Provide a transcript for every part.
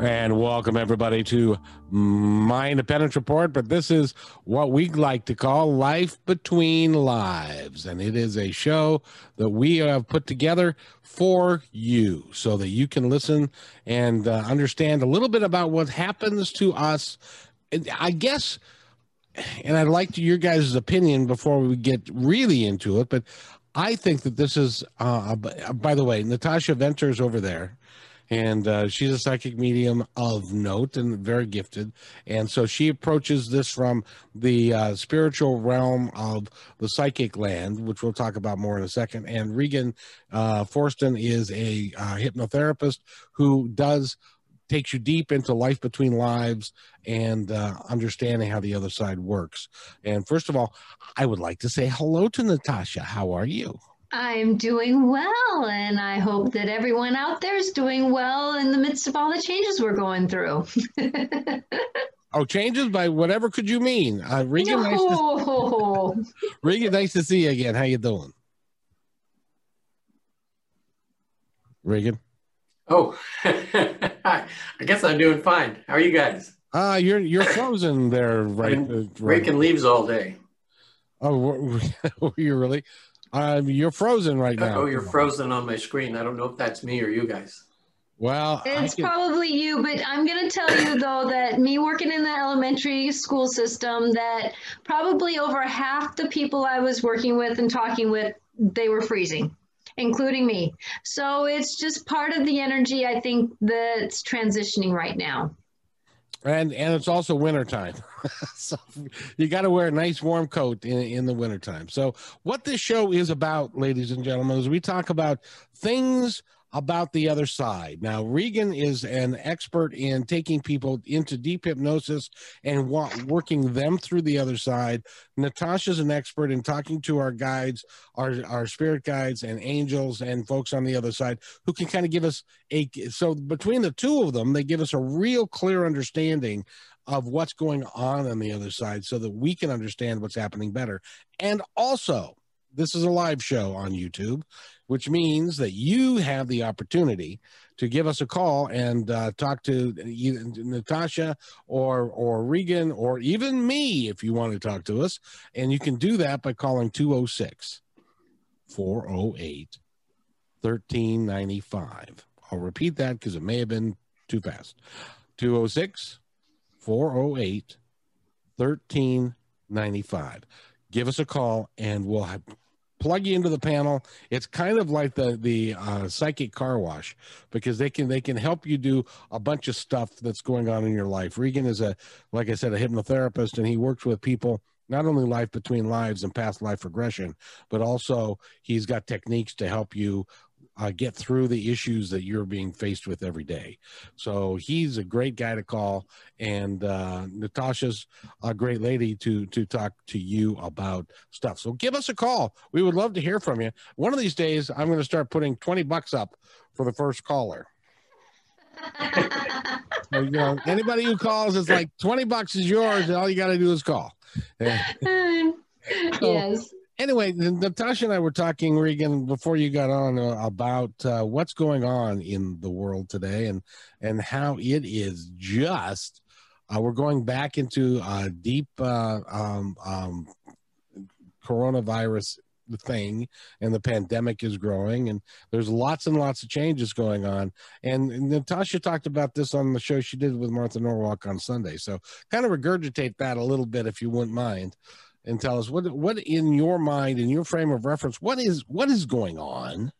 And welcome everybody to my independence report. But this is what we like to call Life Between Lives. And it is a show that we have put together for you so that you can listen and uh, understand a little bit about what happens to us. And I guess, and I'd like to your guys' opinion before we get really into it, but I think that this is, uh, by the way, Natasha Venters over there and uh, she's a psychic medium of note and very gifted. And so she approaches this from the uh, spiritual realm of the psychic land, which we'll talk about more in a second. And Regan uh, Forston is a uh, hypnotherapist who does takes you deep into life between lives and uh, understanding how the other side works. And first of all, I would like to say hello to Natasha. How are you? I'm doing well, and I hope that everyone out there is doing well in the midst of all the changes we're going through. oh, changes by whatever could you mean? Uh, Regan, no. nice to, Regan, nice to see you again. How you doing, Regan? Oh, I guess I'm doing fine. How are you guys? Ah, uh, you're you're frozen there, right? Uh, raking right. leaves all day. Oh, were you really? Um, you're frozen right now. Oh, you're frozen on my screen. I don't know if that's me or you guys. Well, it's can... probably you, but I'm going to tell you though that me working in the elementary school system, that probably over half the people I was working with and talking with, they were freezing, including me. So it's just part of the energy I think that's transitioning right now and and it's also wintertime. So you got to wear a nice warm coat in, in the wintertime. So what this show is about ladies and gentlemen is we talk about things about the other side. Now, Regan is an expert in taking people into deep hypnosis and wa- working them through the other side. Natasha's an expert in talking to our guides, our, our spirit guides and angels and folks on the other side who can kind of give us a. So, between the two of them, they give us a real clear understanding of what's going on on the other side so that we can understand what's happening better. And also, this is a live show on YouTube which means that you have the opportunity to give us a call and uh, talk to Natasha or or Regan or even me if you want to talk to us. And you can do that by calling 206 408 1395. I'll repeat that because it may have been too fast. 206 408 1395. Give us a call and we'll have plug you into the panel. It's kind of like the the uh, psychic car wash because they can they can help you do a bunch of stuff that's going on in your life. Regan is a like I said a hypnotherapist and he works with people not only life between lives and past life regression, but also he's got techniques to help you uh, get through the issues that you're being faced with every day. So he's a great guy to call, and uh, Natasha's a great lady to to talk to you about stuff. So give us a call. We would love to hear from you. One of these days, I'm going to start putting 20 bucks up for the first caller. so, you know, anybody who calls, it's like 20 bucks is yours, and all you got to do is call. so, yes anyway, Natasha and I were talking, Regan, before you got on uh, about uh, what's going on in the world today and and how it is just. Uh, we're going back into a deep uh, um, um, coronavirus thing and the pandemic is growing and there's lots and lots of changes going on and, and, natasha talked about this on the show she did with martha norwalk on sunday so kind of regurgitate that a little bit if you wouldn't mind and tell us what what in your mind in your frame of reference what is what is going on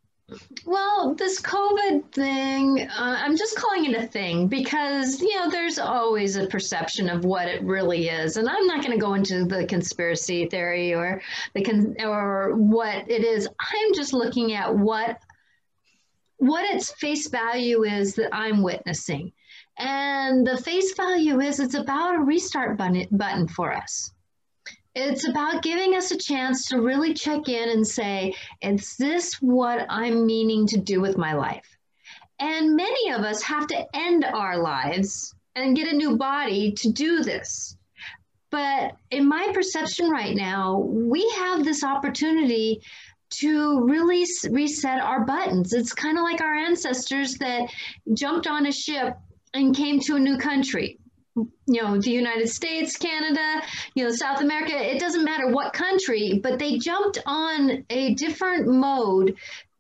well, this COVID thing, uh, I'm just calling it a thing because, you know, there's always a perception of what it really is. And I'm not going to go into the conspiracy theory or the con- or what it is. I'm just looking at what what its face value is that I'm witnessing. And the face value is it's about a restart button, button for us. It's about giving us a chance to really check in and say, is this what I'm meaning to do with my life? And many of us have to end our lives and get a new body to do this. But in my perception right now, we have this opportunity to really reset our buttons. It's kind of like our ancestors that jumped on a ship and came to a new country. You know, the United States, Canada, you know, South America, it doesn't matter what country, but they jumped on a different mode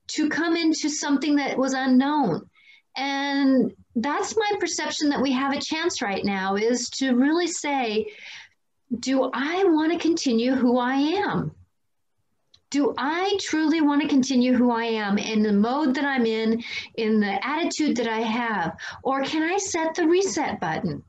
to come into something that was unknown. And that's my perception that we have a chance right now is to really say, do I want to continue who I am? Do I truly want to continue who I am in the mode that I'm in, in the attitude that I have? Or can I set the reset button?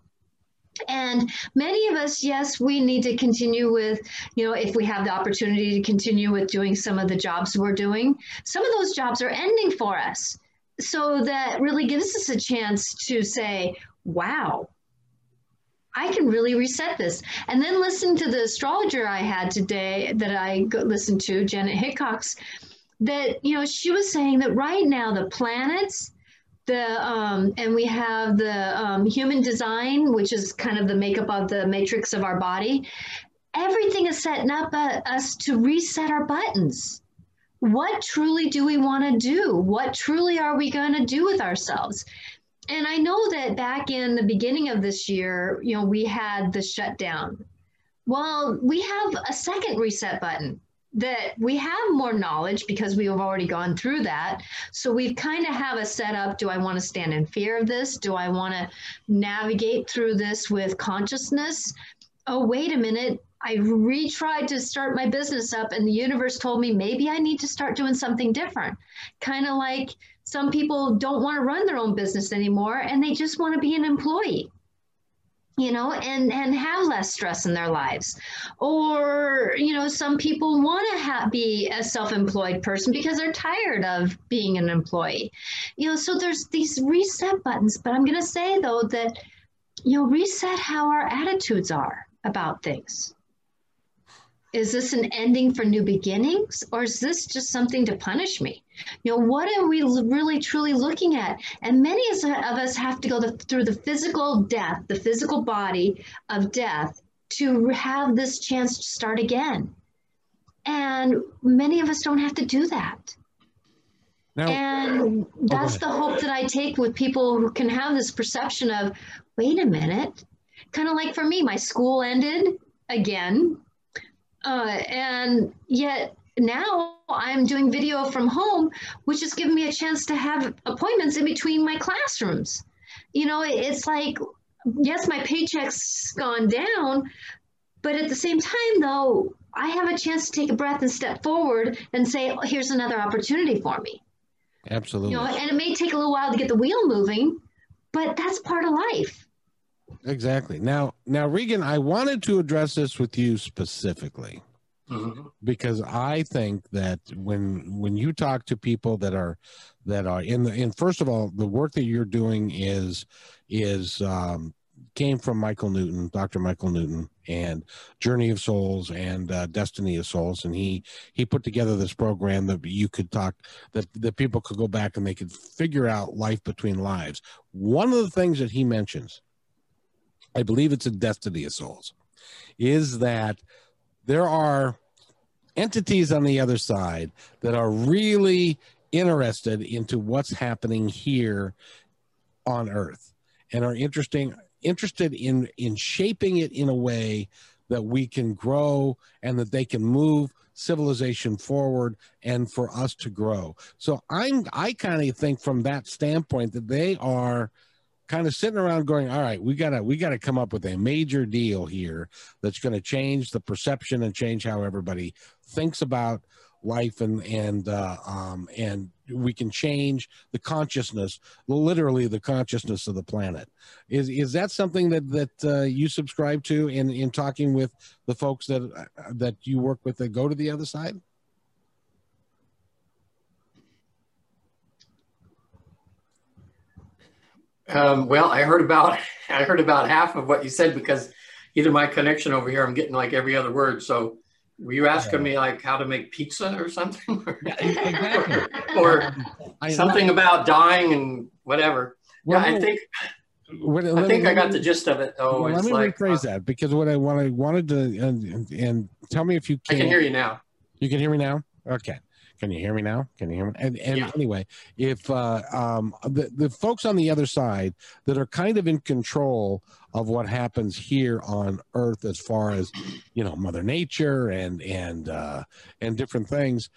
And many of us, yes, we need to continue with, you know, if we have the opportunity to continue with doing some of the jobs we're doing, some of those jobs are ending for us. So that really gives us a chance to say, wow, I can really reset this. And then listen to the astrologer I had today that I listened to, Janet Hickox, that, you know, she was saying that right now the planets, the um, and we have the um, human design, which is kind of the makeup of the matrix of our body. Everything is setting up uh, us to reset our buttons. What truly do we want to do? What truly are we going to do with ourselves? And I know that back in the beginning of this year, you know, we had the shutdown. Well, we have a second reset button that we have more knowledge because we have already gone through that. So we kind of have a setup. Do I want to stand in fear of this? Do I want to navigate through this with consciousness? Oh, wait a minute. I retried to start my business up, and the universe told me maybe I need to start doing something different. Kind of like some people don't want to run their own business anymore and they just want to be an employee you know and and have less stress in their lives. Or you know some people want to have, be a self-employed person because they're tired of being an employee. You know so there's these reset buttons but i'm going to say though that you know reset how our attitudes are about things is this an ending for new beginnings or is this just something to punish me? You know what are we really truly looking at? And many of us have to go through the physical death the physical body of death to have this chance to start again. And many of us don't have to do that. Now, and oh, that's the hope that i take with people who can have this perception of wait a minute. Kind of like for me my school ended again uh, and yet now I'm doing video from home, which has given me a chance to have appointments in between my classrooms. You know, it's like, yes, my paycheck's gone down, but at the same time, though, I have a chance to take a breath and step forward and say, oh, here's another opportunity for me. Absolutely. You know, and it may take a little while to get the wheel moving, but that's part of life. Exactly. Now, now, Regan, I wanted to address this with you specifically mm-hmm. because I think that when when you talk to people that are that are in the in first of all, the work that you're doing is is um, came from Michael Newton, Dr. Michael Newton, and Journey of Souls and uh, Destiny of Souls, and he he put together this program that you could talk that that people could go back and they could figure out life between lives. One of the things that he mentions I believe it's a Destiny of Souls, is that there are entities on the other side that are really interested into what's happening here on Earth and are interesting interested in in shaping it in a way that we can grow and that they can move civilization forward and for us to grow. So I'm I kind of think from that standpoint that they are kind of sitting around going all right we gotta we gotta come up with a major deal here that's going to change the perception and change how everybody thinks about life and and uh, um, and we can change the consciousness literally the consciousness of the planet. Is is that something that that uh, you subscribe to in in talking with the folks that uh, that you work with that go to the other side Um, well, I heard about I heard about half of what you said because either my connection over here, I'm getting like every other word. So were you asking me like how to make pizza or something? Exactly. or Um, something about dying and whatever. Well, yeah, I think what- I think me- I got the gist of it though. well, let me like rephrase uh, that because what I want I wanted to and, and, tell me if you I can. can hear you now. You can hear me now. Okay. Can you hear me now? Can you hear me? And, and Yeah. anyway, if uh, um, the the folks on the other side that are kind of in control of what happens here on Earth, as far as you know, Mother Nature and and uh, and different things.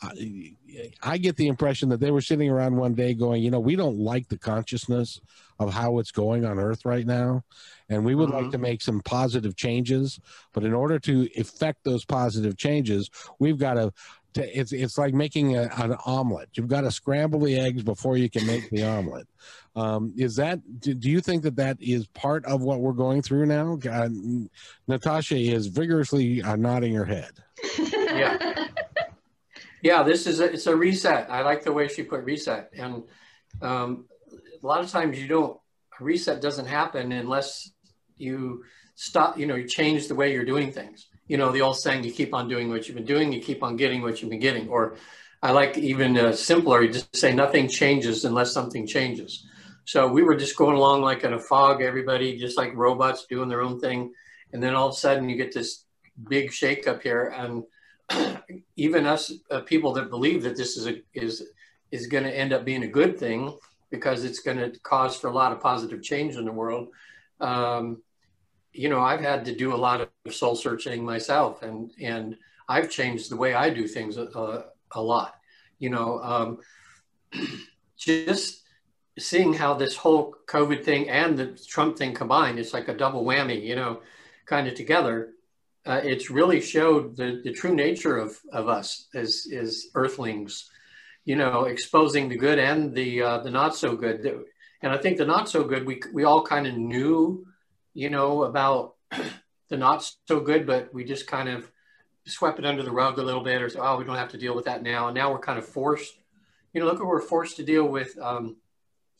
I, I get the impression that they were sitting around one day going, you know, we don't like the consciousness of how it's going on Earth right now, and we would like Mhm. to make some positive changes. But in order to effect those positive changes, we've got to. To it's it's like making a, an omelet. You've got to scramble the eggs before you can make the omelet. Um, is that? Do, do you think that that is part of what we're going through now? Uh, Natasha is vigorously uh, nodding her head. Yeah. Yeah, this is a, it's a reset. I like the way she put reset. And um, a lot of times you don't a reset doesn't happen unless you stop. You know, you change the way you're doing things. You know, the old saying, "You keep on doing what you've been doing. You keep on getting what you've been getting." Or I like even uh, simpler. You just say nothing changes unless something changes. So we were just going along like in a fog. Everybody just like robots doing their own thing, and then all of a sudden you get this big shake up here and even us uh, people that believe that this is a is is going to end up being a good thing because it's going to cause for a lot of positive change in the world. Um, you know, I've had to do a lot of soul searching myself, and and I've changed the way I do things a, a lot. You know, um, just seeing how this whole COVID thing and the Trump thing combined, it's like a double whammy. You know, kind of together uh, it's really showed the, the true nature of, of us as, as earthlings, you know, exposing the good and the, uh, the not so good. And I think the not so good, we, we all kind of knew, you know, about the not so good, but we just kind of swept it under the rug a little bit or, oh, we don't have to deal with that now. And now we're kind of forced, you know, look, we're forced to deal with um,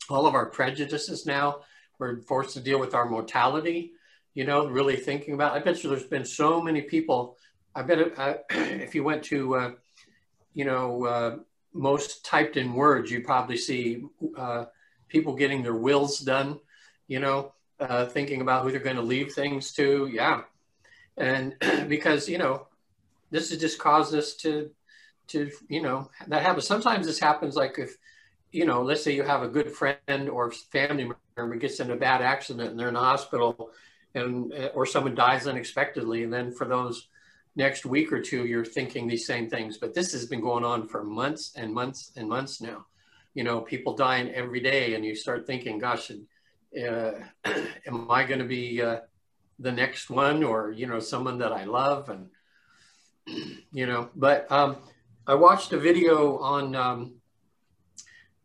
all of our prejudices now. We're forced to deal with our mortality you know, really thinking about. I bet you there's been so many people. I bet uh, if you went to, uh, you know, uh, most typed in words, you probably see uh, people getting their wills done. You know, uh, thinking about who they're going to leave things to. Yeah, and because you know, this has just caused us to, to you know, that happens. Sometimes this happens like if, you know, let's say you have a good friend or family member gets in a bad accident and they're in the hospital and or someone dies unexpectedly and then for those next week or two you're thinking these same things but this has been going on for months and months and months now you know people dying every day and you start thinking gosh uh, am i going to be uh, the next one or you know someone that i love and you know but um, i watched a video on um,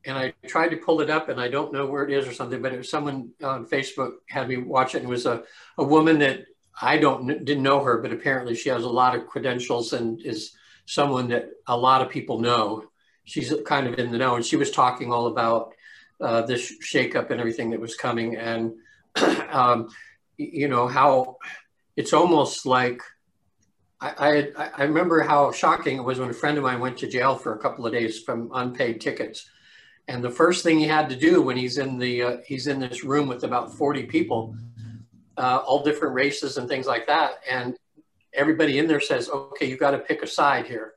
and I tried to pull it up and I don't know where it is or something, but it was someone on Facebook had me watch it. And it was a, a woman that I don't didn't know her, but apparently she has a lot of credentials and is someone that a lot of people know. She's kind of in the know, and she was talking all about uh, this shakeup and everything that was coming, and um, you know how it's almost like I, I I remember how shocking it was when a friend of mine went to jail for a couple of days from unpaid tickets. And the first thing he had to do when he's in the uh, he's in this room with about 40 people uh, all different races and things like that and everybody in there says okay you got to pick a side here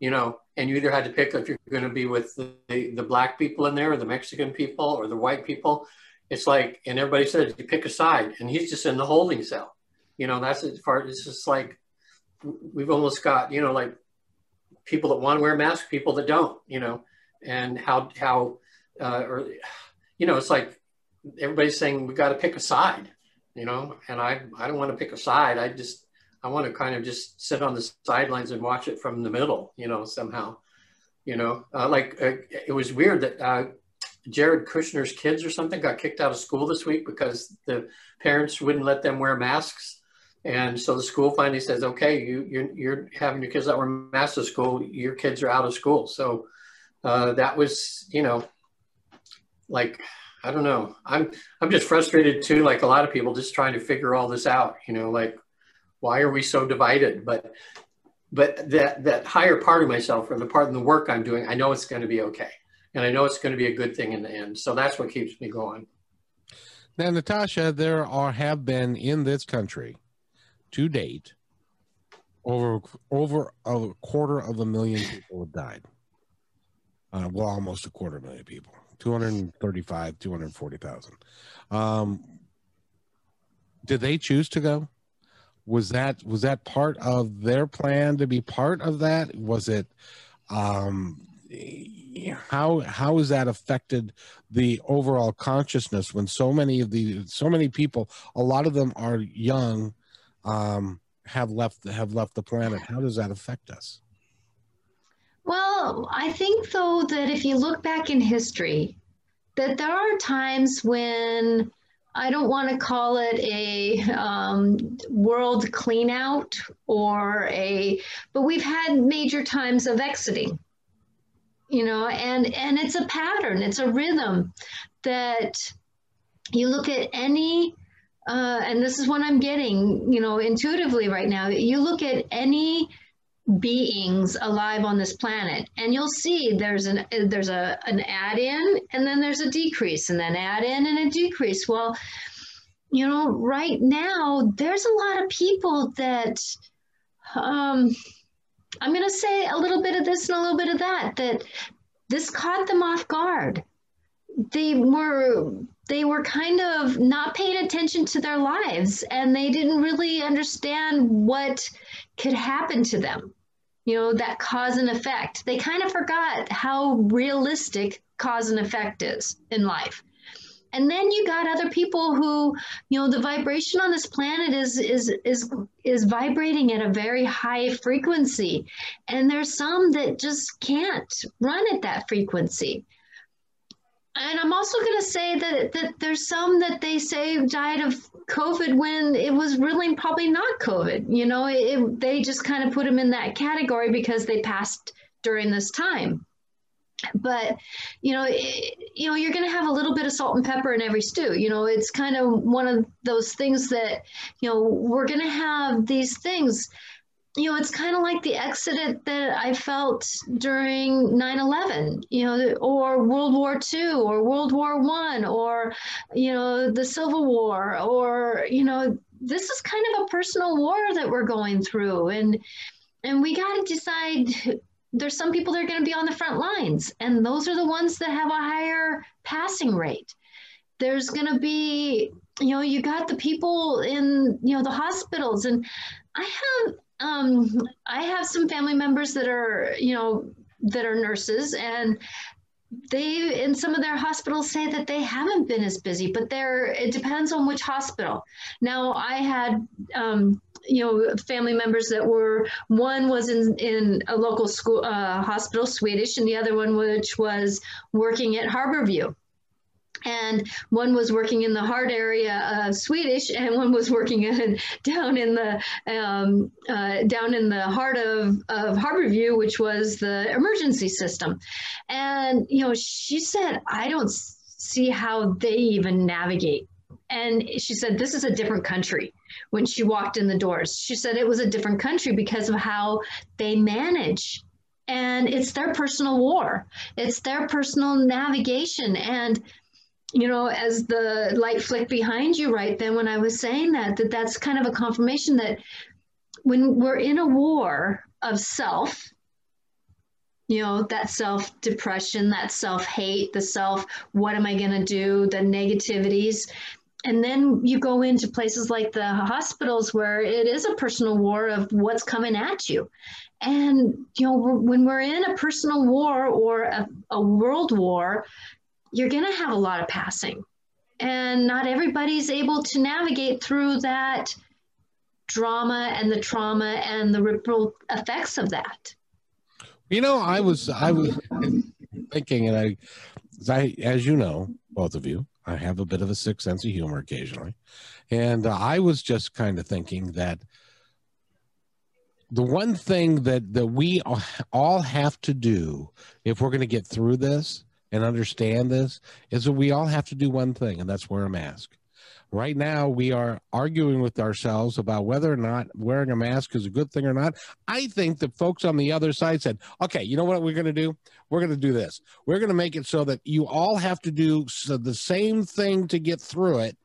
you know and you either had to pick if you're going to be with the, the, the black people in there or the mexican people or the white people. It's like and everybody says you pick a side and he's just in the holding cell. You know that's as far it's just like we've almost got you know like people that want to wear masks people that don't you know and how how uh, or you know it's like everybody's saying we've got to pick a side you know and i i don't want to pick a side. I just i want to kind of just sit on the sidelines and watch it from the middle you know somehow you know uh, like uh, it was weird that uh, jared kushner's kids or something got kicked out of school this week because the parents wouldn't let them wear masks and so the school finally says okay you you're, you're having your kids that wear masks to school your kids are out of school so uh, that was, you know, like, I don't know. I'm I'm just frustrated too, like a lot of people, just trying to figure all this out. You know, like why are we so divided? But but that that higher part of myself, or the part in the work I'm doing, I know it's going to be okay, and I know it's going to be a good thing in the end. So that's what keeps me going. Now, Natasha, there are have been in this country to date over over a quarter of a million people have died. Uh, well, almost a quarter million people. 235, 240,000. Um, did they choose to go? Was that was that part of their plan to be part of that? Was it um, how how has that affected the overall consciousness when so many of the so many people, a lot of them are young, um, have left have left the planet? How does that affect us? Well, I think though that if you look back in history, that there are times when I don't want to call it a um, world cleanout or a, but we've had major times of exiting, you know, and and it's a pattern, it's a rhythm that you look at any. Uh, and this is what I'm getting, you know, intuitively right now. You look at any beings alive on this planet. And you'll see there's an there's a an add in and then there's a decrease and then add in and a decrease. Well you know right now there's a lot of people that um i'm going to say a little bit of this and a little bit of that that this caught them off guard. They were they were kind of not paying attention to their lives and they didn't really understand what could happen to them you know that cause and effect. They kind of forgot how realistic cause and effect is in life. And then you got other people who you know the vibration on this planet is is is is vibrating at a very high frequency. And there's some that just can't run at that frequency. And I'm also going to say that, that there's some that they say died of COVID when it was really probably not COVID. You know, it, they just kind of put them in that category because they passed during this time. But you know, it, you know, you're going to have a little bit of salt and pepper in every stew. You know, it's kind of one of those things that you know we're going to have these things you know, it's kind of like the exodus that I felt during 9/11, you know, or World War II, or World War One, or you know, the Civil War, or you know, this is kind of a personal war that we're going through, and and we got to decide. There's some people that are going to be on the front lines, and those are the ones that have a higher passing rate. There's going to be, you know, you got the people in, you know, the hospitals, and I have um, I have some family members that are, you know, that are nurses and they in some of their hospitals say that they haven't been as busy but they're it depends on which hospital. Now i had um, you know family members that were one was in in a local school uh, hospital swedish and the other one which was working at harborview and one was working in the heart area uh, Swedish, and one was working in, down in the um, uh, down in the heart of of Harborview, which was the emergency system. And you know, she said, I don't see how they even navigate. And she said, this is a different country. When she walked in the doors, she said it was a different country because of how they manage and it's their personal war it's their personal navigation and you know, as the light flicked behind you right then when I was saying that, that that's kind of a confirmation that when we're in a war of self, you know, that self depression, that self hate, the self, what am I going to do, the negativities. And then you go into places like the hospitals where it is a personal war of what's coming at you. And, you know, when we're in a personal war or a, a world war, you're going to have a lot of passing. And not everybody's able to navigate through that drama and the trauma and the ripple effects of that. You know, I was I was thinking, and I, I as you know, both of you, I have a bit of a sick sense of humor occasionally, and uh, I was just kind of thinking that the one thing that that we all have to do if we're going to get through this and understand this is that we all have to do one thing, and that's wear a mask. Right now, we are arguing with ourselves about whether or not wearing a mask is a good thing or not. I think that folks on the other side said, okay, you know what we're going to do? We're going to do this. We're going to make it so that you all have to do the same thing to get through it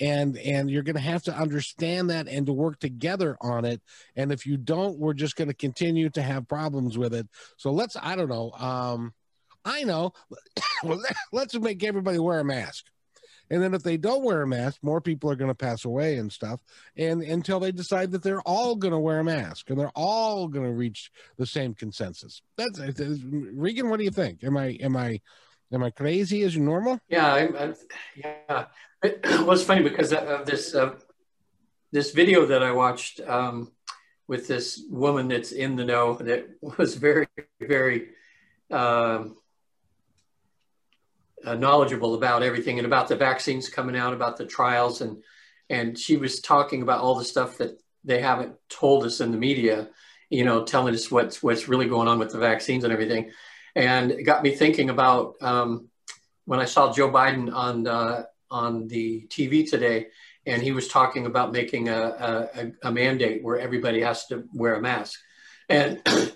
and and you're going to have to understand that and to work together on it and if you don't we're just going to continue to have problems with it so let's i don't know um i know. Let's make everybody wear a mask. And then if they don't wear a mask more people are going to pass away and stuff. And until they decide that they're all going to wear a mask and they're all going to reach the same consensus. That's regan what do you think? Am i am i am i crazy as normal? Yeah I'm, I'm, yeah. It was funny because of this uh, this video that I watched um, with this woman that's in the know that was very very um, uh, knowledgeable about everything and about the vaccines coming out, about the trials, and and she was talking about all the stuff that they haven't told us in the media, you know, telling us what's what's really going on with the vaccines and everything, and it got me thinking about um, when I saw Joe Biden on. Uh, on the TV today, and he was talking about making a, a, a mandate where everybody has to wear a mask. And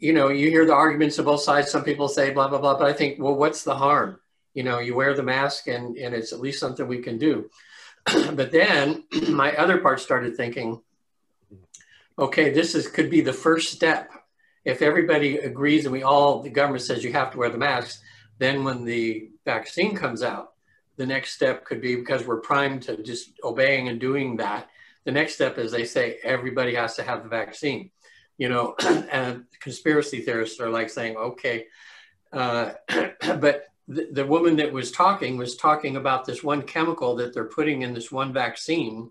you know, you hear the arguments of both sides. Some people say blah blah blah, but I think, well, what's the harm? You know, you wear the mask, and and it's at least something we can do. but then my other part started thinking, okay, this is could be the first step. If everybody agrees and we all, the government says you have to wear the masks, then when the vaccine comes out, the next step could be because we're primed to just obeying and doing that. The next step is they say everybody has to have the vaccine. You know, and conspiracy theorists are like saying, okay, uh, but the, woman that was talking was talking about this one chemical that they're putting in this one vaccine.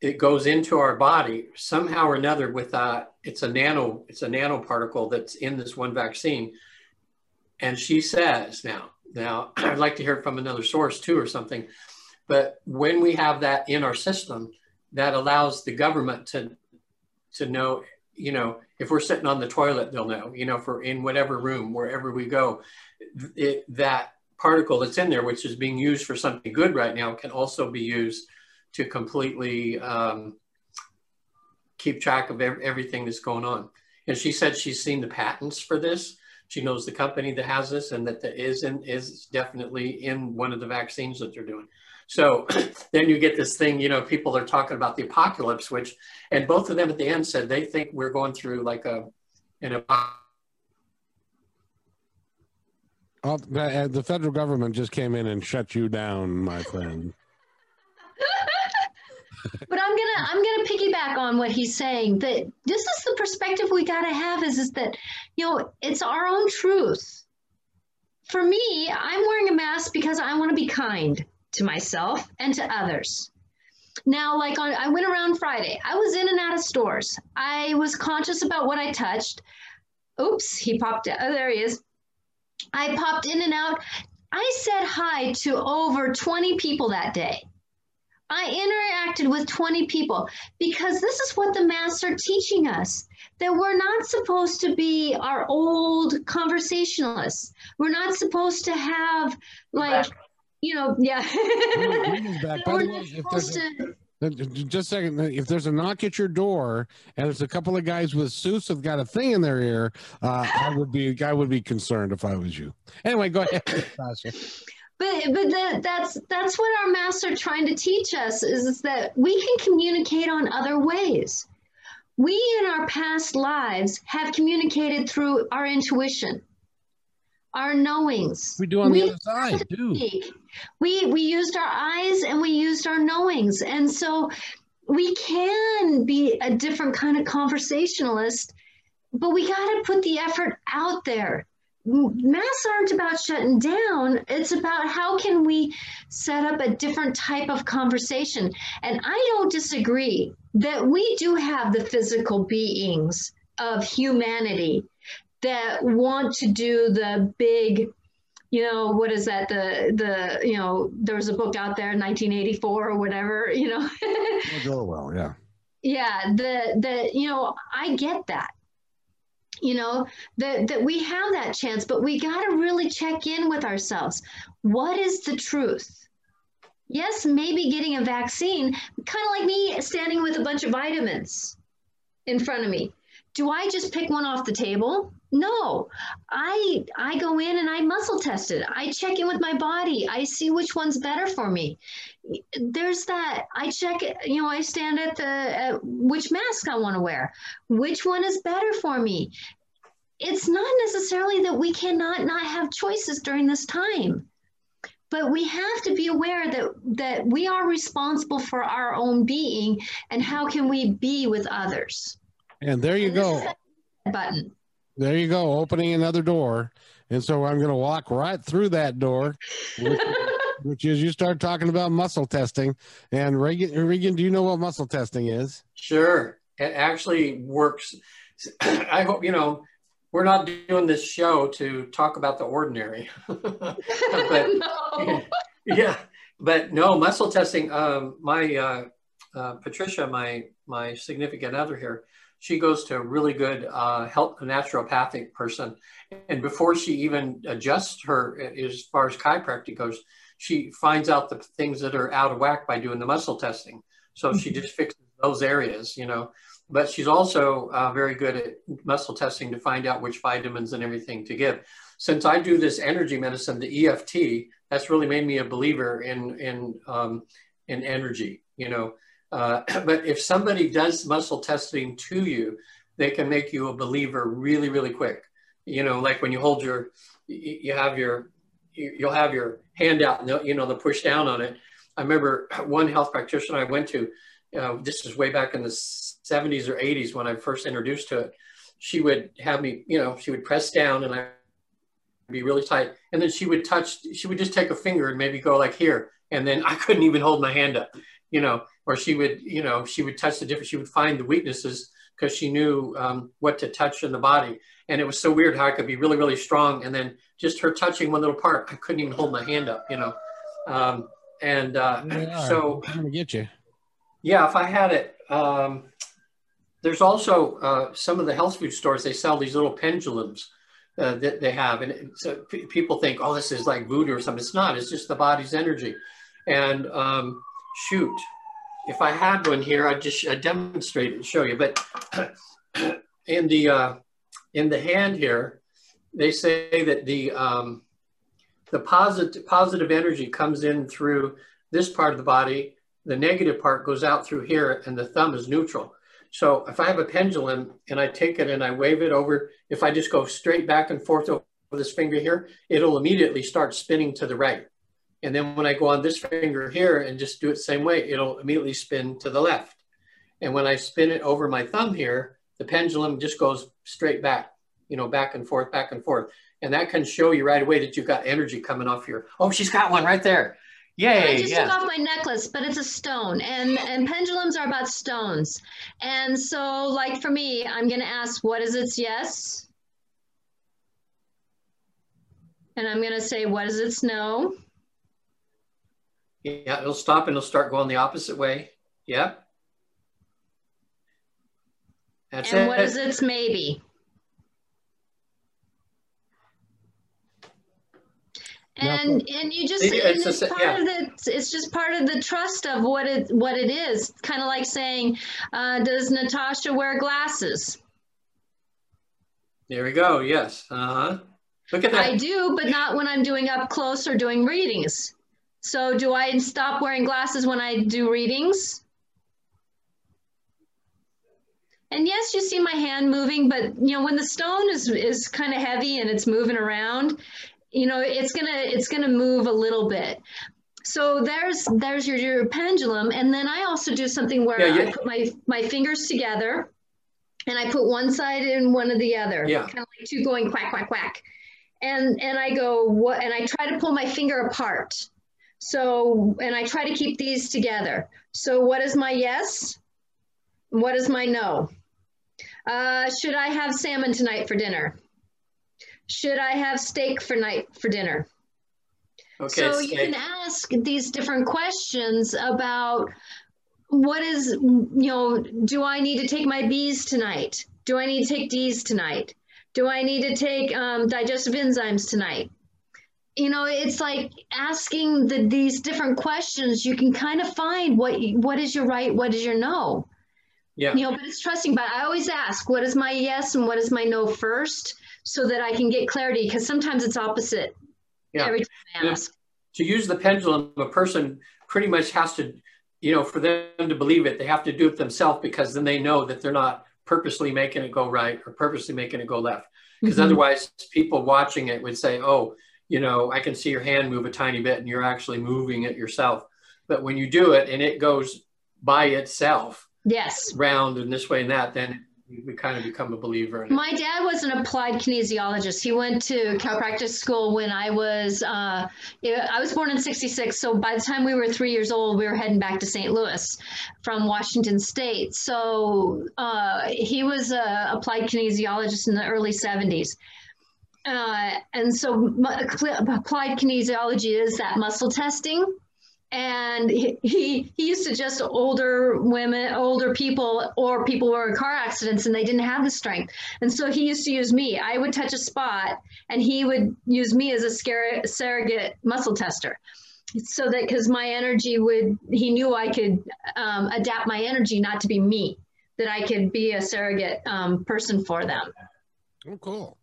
It goes into our body somehow or another with a, it's a nano, it's a nanoparticle that's in this one vaccine. And she says now, now, I'd like to hear from another source too, or something. But when we have that in our system, that allows the government to to know, you know, if we're sitting on the toilet, they'll know, you know, we're in whatever room, wherever we go, it, that particle that's in there, which is being used for something good right now, can also be used to completely um, keep track of everything that's going on. And she said she's seen the patents for this. She knows the company that has this and that that is in, is definitely in one of the vaccines that they're doing. So then you get this thing, you know, people are talking about the apocalypse, which, and both of them at the end said they think we're going through like a, an apocalypse. Well, uh, the federal government just came in and shut you down, my friend but I'm gonna I'm gonna piggyback on what he's saying. That this is the perspective we gotta have is is that you know it's our own truth. For me, I'm wearing a mask because I want to be kind to myself and to others. Now, like on, I went around Friday. I was in and out of stores. I was conscious about what I touched. Oops, he popped out. Oh, there he is. I popped in and out. I said hi to over 20 people that day. I interacted with 20 people because this is what the masks are teaching us that we're not supposed to be our old conversationalists. We're not supposed to have, like, you know, yeah. back. By the way, if there's a, just a second, if there's a knock at your door and there's a couple of guys with suits have got a thing in their ear, uh, I would be I would be concerned if I was you. Anyway, go ahead, but but the, that's that's what our masks are trying to teach us is, is that we can communicate on other ways. We in our past lives have communicated through our intuition our knowings. We do on we the other side too we we used our eyes and we used our knowings. And so we can be a different kind of conversationalist but we got to put the effort out there. Masks aren't about shutting down. It's about how can we set up a different type of conversation. And i don't disagree that we do have the physical beings of humanity that want to do the big you know what is that the the you know there was a book out there 1984 or whatever you know? Orwell, yeah. Yeah the the you know i get that. You know that that we have that chance but we got to really check in with ourselves. What is the truth? Yes maybe getting a vaccine kind of like me standing with a bunch of vitamins in front of me. Do i just pick one off the table no i i go in and i muscle test it. I check in with my body. I see which one's better for me. There's that i check you know i stand at the at which mask i want to wear. Which one is better for me? It's not necessarily that we cannot not have choices during this time but we have to be aware that that we are responsible for our own being and how can we be with others. And there you And go. this is that button there you go opening another door and so i'm going to walk right through that door which, which is you start talking about muscle testing and regan regan do you know what muscle testing is Sure. It actually works. I hope, you know, we're not doing this show to talk about the ordinary. but no. yeah, but no, muscle testing. Um, my uh, uh, Patricia, my my significant other here, she goes to a really good uh, health naturopathic person, and before she even adjusts her as far as chiropractic goes, she finds out the things that are out of whack by doing the muscle testing. So she just fixes those areas, you know. But she's also uh, very good at muscle testing to find out which vitamins and everything to give. Since I do this energy medicine, the EFT, that's really made me a believer in in um, in energy, you know. Uh, but if somebody does muscle testing to you, they can make you a believer really, really quick. You know, like when you hold your, you have your, you'll have your hand out, and you know, they'll push down on it. I remember one health practitioner I went to. Uh, this was way back in the 70s or 80s when I first introduced to it. She would have me, you know, she would press down and I be really tight, and then she would touch. She would just take a finger and maybe go like here, and then I couldn't even hold my hand up, you know. Or she would, you know, she would touch the different. She would find the weaknesses because she knew um, what to touch in the body, and it was so weird how I could be really, really strong, and then just her touching one little part, I couldn't even hold my hand up, you know. Um, and uh, Yeah, so i'm to get you yeah, if I had it. Um, there's also uh, some of the health food stores, they sell these little pendulums uh, that they have. And so p- people think, oh, this is like voodoo or something. It's not, it's just the body's energy. And um, shoot, if I had one here, I'd just I'd demonstrate it and show you. But in the, uh, in the hand here, they say that the, um, the positive, positive energy comes in through this part of the body the negative part goes out through here and the thumb is neutral. So if I have a pendulum and I take it and I wave it over, if I just go straight back and forth over this finger here, it'll immediately start spinning to the right. And then when I go on this finger here and just do it the same way, it'll immediately spin to the left. And when I spin it over my thumb here, the pendulum just goes straight back, you know, back and forth, back and forth. And that can show you right away that you've got energy coming off your, oh, she's got one right there. I just Yeah. took off my necklace, but it's a stone, and and pendulums are about stones, and so like for me, I'm gonna ask, what is its yes? And I'm gonna say, what is its no? Yeah, it'll stop and it'll start going the opposite way. Yep. That's and it. what is its maybe? Now, And and you just It- and it's it's, a- part yeah. of the it's just part of the trust of what it what it is. Kind of like saying, uh, does Natasha wear glasses? There we go. Yes. Uh huh. Look at that. I do, but not when I'm doing up close or doing readings. So do I stop wearing glasses when I do readings? And yes, you see my hand moving, but you know when the stone is is kind of heavy and it's moving around, you know it's gonna it's gonna move a little bit. So there's there's your, your pendulum, and then I also do something where Yeah, yeah. I put my my fingers together, and I put one side in one of the other, Yeah. kind of like two going quack quack quack, and and I go what, and I try to pull my finger apart. So and I try to keep these together. So what is my yes? What is my no? Uh, should I have salmon tonight for dinner? Should I have steak for night for dinner? Okay. so you can ask these different questions about what is you know do i need to take my b's tonight do i need to take d's tonight Do I need to take um, digestive enzymes tonight? You know, it's like asking the, these different questions. You can kind of find what what is your right, what is your no. Yeah. You know, but it's trusting. But I always ask, what is my yes and what is my no first, so that I can get clarity. Because sometimes it's opposite. Yeah. Every time I ask. To use the pendulum, a person pretty much has to, you know, for them to believe it, they have to do it themselves because then they know that they're not purposely making it go right or purposely making it go left. Because Mhm. otherwise, people watching it would say, "Oh, you know, I can see your hand move a tiny bit, and you're actually moving it yourself." But when you do it and it goes by itself, Yes. round and this way and that, then we kind of become a believer in it. My dad was an applied kinesiologist. He went to chiropractic school when I was, uh, I was born in 66. So by the time we were three years old, we were heading back to St. Louis from Washington State. So uh, he was a applied kinesiologist in the early 70s. Uh, and so applied kinesiology is that muscle testing. And he, he he used to just older women older people or people who were in car accidents and they didn't have the strength. And so he used to use me. I would touch a spot and he would use me as a scare, surrogate muscle tester. So that because my energy would he knew i could um, adapt my energy not to be me that i could be a surrogate um, person for them. Oh, cool.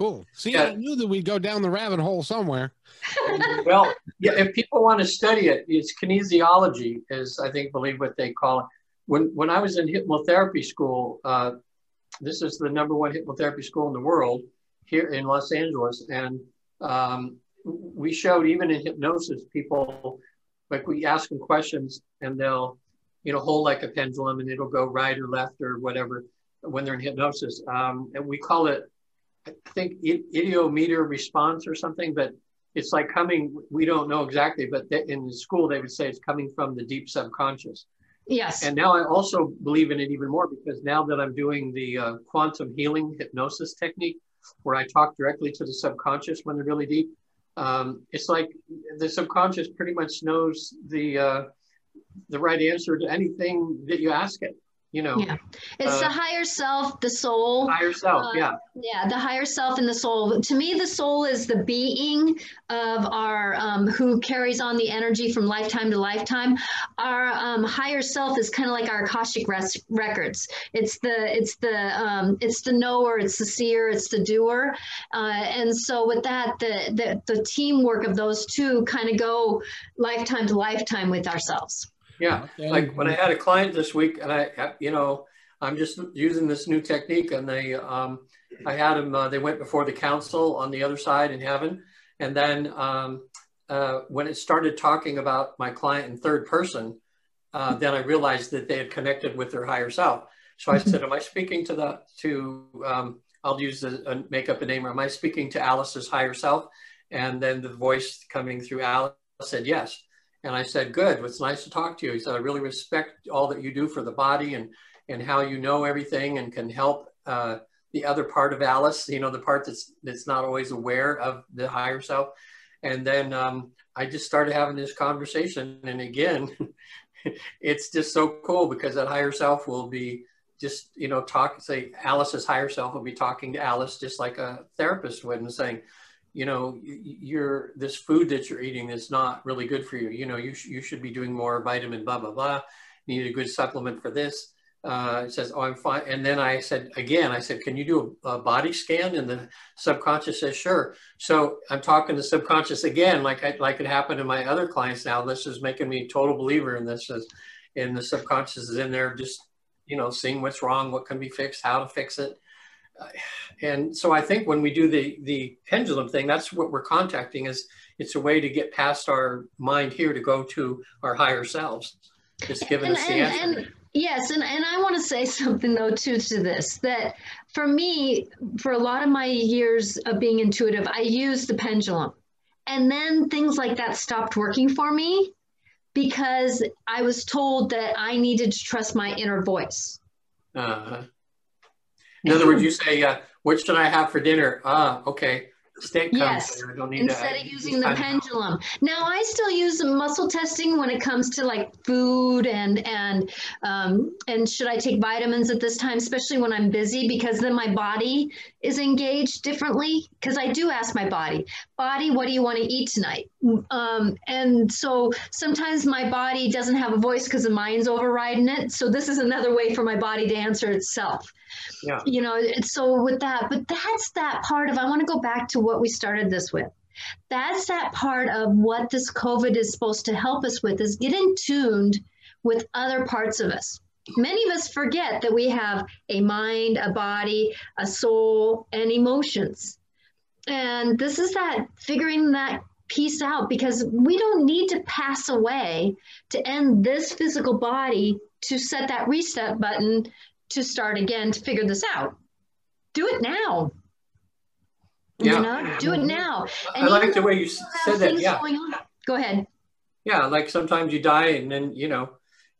Cool. See, Yeah. I knew that we'd go down the rabbit hole somewhere. well, yeah, if people want to study it, it's kinesiology, is I think believe what they call it. When when I was in hypnotherapy school, uh, this is the number one hypnotherapy school in the world here in Los Angeles, and um, we showed even in hypnosis, people like we ask them questions and they'll you know hold like a pendulum and it'll go right or left or whatever when they're in hypnosis, um, and we call it I think ideomotor response or something, but it's like coming, we don't know exactly, but in the school, they would say it's coming from the deep subconscious. yes And now I also believe in it even more because now that I'm doing the uh, quantum healing hypnosis technique, where I talk directly to the subconscious when they're really deep, um, it's like the subconscious pretty much knows the uh, the right answer to anything that you ask it. You know, Yeah. it's uh, the higher self the soul higher self. Uh, yeah, Yeah, the higher self and the soul. To me, the soul is the being of our um, who carries on the energy from lifetime to lifetime. Our um, higher self is kind of like our akashic res- records. It's the it's the um, it's the knower, it's the seer, it's the doer. Uh, and so with that, the the, the teamwork of those two kind of go lifetime to lifetime with ourselves. Yeah. Okay. like when I had a client this week, and I, you know, I'm just using this new technique, and they, um, I had them. Uh, they went before the council on the other side in heaven, and then um, uh, when it started talking about my client in third person, uh, then I realized that they had connected with their higher self. So I said, "Am I speaking to the to?" Um, I'll use the uh, make up a name. Am I speaking to Alice's higher self? And then the voice coming through Alice said yes. And I said, good, it's nice to talk to you. He said, I really respect all that you do for the body and, and how you know everything and can help uh, the other part of Alice, you know, the part that's, that's not always aware of the higher self. And then um, I just started having this conversation. And again, it's just so cool because that higher self will be just, you know, talk, say Alice's higher self will be talking to Alice just like a therapist would and saying, you know, you're this food that you're eating is not really good for you. You know, you, sh- you should be doing more vitamin, blah, blah, blah. Need a good supplement for this. Uh, it says, oh, I'm fine. And then I said, again, I said, can you do a, a body scan? And the subconscious says, sure. So I'm talking to subconscious again, like I, like it happened to my other clients now. This is making me a total believer in this. As, and the subconscious is in there just, you know, seeing what's wrong, what can be fixed, how to fix it and so I think when we do the the pendulum thing, that's what we're contacting is it's a way to get past our mind here to go to our higher selves. It's giving and, us the and, answer. and yes and, and i want to say something though too to this that for me for a lot of my years of being intuitive i used the pendulum and then things like that stopped working for me because i was told that i needed to trust my inner voice uh-huh. In other words, you say, uh, "What should I have for dinner?" Ah, okay, steak comes Yes. there. I don't need instead to, of using the pendulum now i still use muscle testing when it comes to like food and and um, and should i take vitamins at this time especially when i'm busy because then my body is engaged differently because I do ask my body, body, what do you want to eat tonight? Um, and so sometimes my body doesn't have a voice because the mind's overriding it. So this is another way for my body to answer itself. Yeah. You know, so with that, but that's that part of, I want to go back to what we started this with. That's that part of what this COVID is supposed to help us with is getting tuned with other parts of us many of us forget that we have a mind, a body, a soul, and emotions. And this is that figuring that piece out because we don't need to pass away to end this physical body to set that reset button to start again to figure this out. Do it now. Yeah. You know, do it mm-hmm. now. And I like the way you said that. Yeah. Go ahead. Yeah, like sometimes you die and then, you know,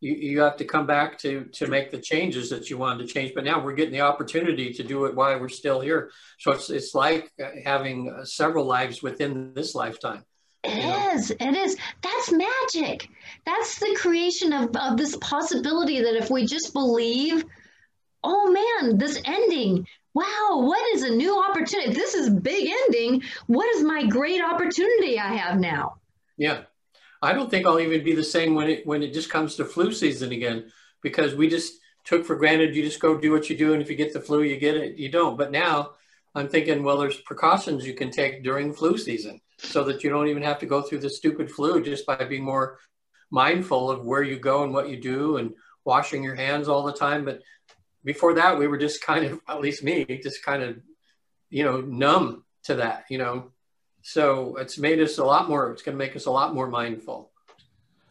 you, you have to come back to to make the changes that you wanted to change. But now we're getting the opportunity to do it while we're still here. So it's it's like having uh, several lives within this lifetime. It know? is. It is. That's magic. That's the creation of, of this possibility that if we just believe, oh man, this ending, wow, what is a new opportunity? This is big ending. What is my great opportunity I have now? Yeah. I don't think I'll even be the same when it when it just comes to flu season again, because we just took for granted you just go do what you do, and if you get the flu, you get it. You don't. But now I'm thinking, well, there's precautions you can take during flu season, so that you don't even have to go through the stupid flu just by being more mindful of where you go and what you do, and washing your hands all the time. But before that, we were just kind of, at least me, just kind of, you know, numb to that. You know, so it's made us a lot more, it's going to make us a lot more mindful.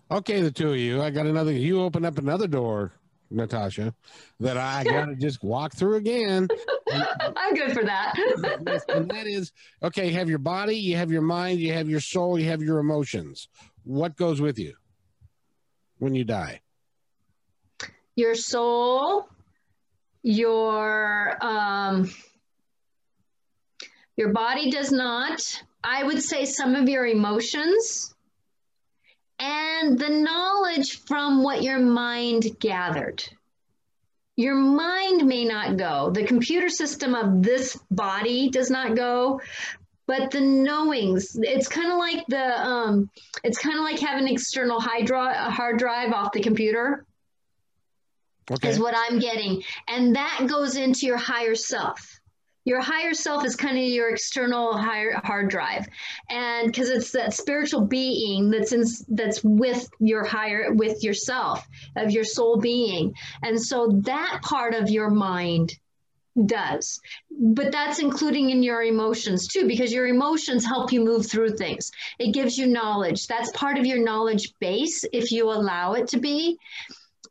Okay, the two of you, I got another, you open up another door, Natasha, that I got to just walk through again. I'm good for that. and that is okay, you have your body, you have your mind, you have your soul, you have your emotions. What goes with you when you die? Your soul, your um your body does not I would say some of your emotions and the knowledge from what your mind gathered. Your mind may not go. The computer system of this body does not go, but the knowings. It's kind of like the. Um, it's kind of like having an external hard drive, hard drive off the computer. Okay. Is what I'm getting, and that goes into your higher self your higher self is kind of your external higher hard drive. And because it's that spiritual being that's in that's with your higher with yourself of your soul being. And so that part of your mind does. But that's including in your emotions too because your emotions help you move through things. It gives you knowledge. That's part of your knowledge base if you allow it to be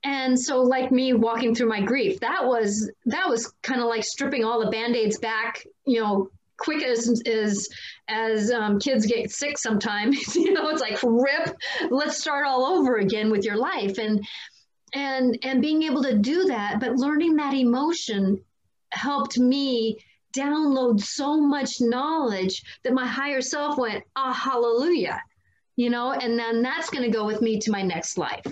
and so like me walking through my grief that was that was kind of like stripping all the band-aids back you know quick as as as um, kids get sick sometimes you know it's like rip let's start all over again with your life. And and and being able to do that but learning that emotion helped me download so much knowledge that my higher self went ah hallelujah you know and then that's going to go with me to my next life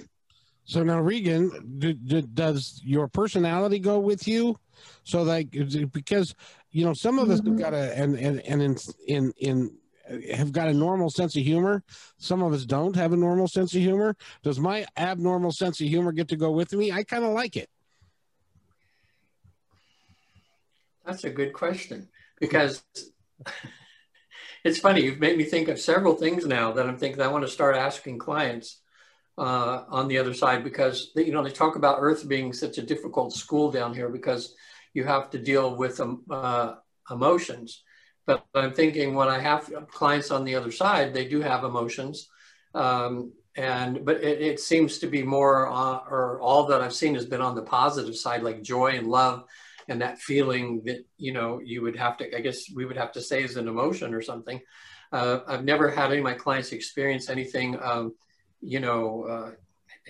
so now, Regan, do, do, does your personality go with you? So like, because you know, some of us have mm-hmm. got a and and and in in in have got a normal sense of humor. Some of us don't have a normal sense of humor. Does my abnormal sense of humor get to go with me? I kind of like it. That's a good question because it's funny. You've made me think of several things now that I'm thinking I want to start asking clients uh, on the other side because you know they talk about Earth being such a difficult school down here because you have to deal with um, uh, emotions. But I'm thinking when I have clients on the other side, they do have emotions, um, and but it, it, seems to be more uh, or all that I've seen has been on the positive side, like joy and love, and that feeling that you know you would have to. I guess we would have to say is an emotion or something. Uh, I've never had any of my clients experience anything. Um, you know, uh,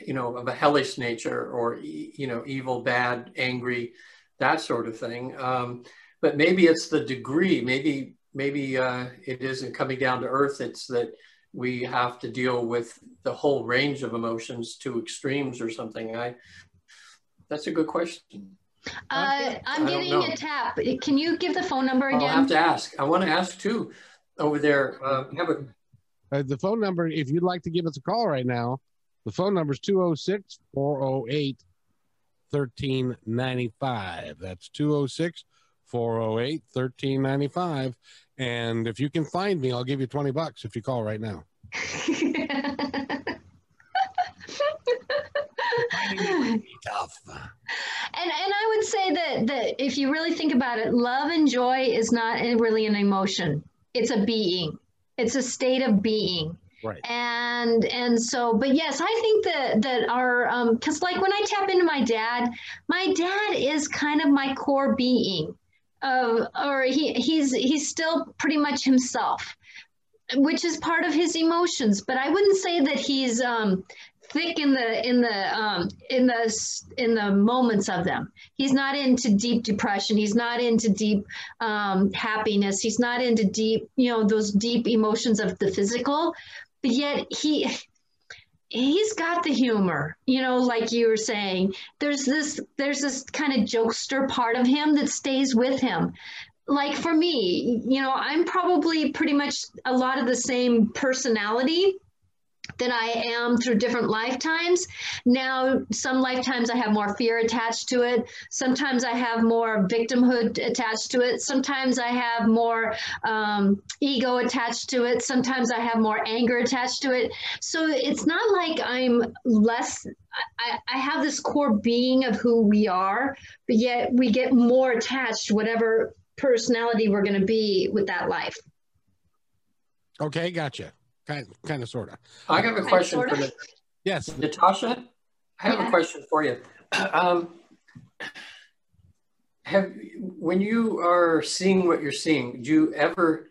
you know, of a hellish nature or, you know, evil, bad, angry, that sort of thing. Um, but maybe it's the degree, maybe, maybe uh, it isn't coming down to earth. It's that we have to deal with the whole range of emotions to extremes or something. I, that's a good question. Uh, I'm getting a tap. Can you give the phone number again? I'll have to ask. I want to ask too over there. Uh, have a Uh, the phone number, if you'd like to give us a call right now, the phone number is 206 408 1395. That's 206 408 1395. And if you can find me, I'll give you 20 bucks if you call right now. And and I would say that that if you really think about it, love and joy is not really an emotion. It's a being. It's a state of being. Right. And and so, but yes, I think that that our um because like when I tap into my dad, my dad is kind of my core being. Of or he he's he's still pretty much himself, which is part of his emotions. But I wouldn't say that he's um thick in the in the um in the in the moments of them. He's not into deep depression. He's not into deep um happiness. He's not into deep you know those deep emotions of the physical but yet he he's got the humor you know like you were saying. There's this there's this kind of jokester part of him that stays with him. Like for me you know i'm probably pretty much a lot of the same personality that I am through different lifetimes. Now, some lifetimes I have more fear attached to it. Sometimes I have more victimhood attached to it. Sometimes I have more um, ego attached to it. Sometimes I have more anger attached to it. So it's not like I'm less. I, I have this core being of who we are, but yet we get more attached, whatever personality we're going to be with that life. Okay, gotcha. Kind, kind of, sort of. I have a question for Na- Yes. Natasha. I have Yeah. a question for you. Um, have when you are seeing what you're seeing, do you ever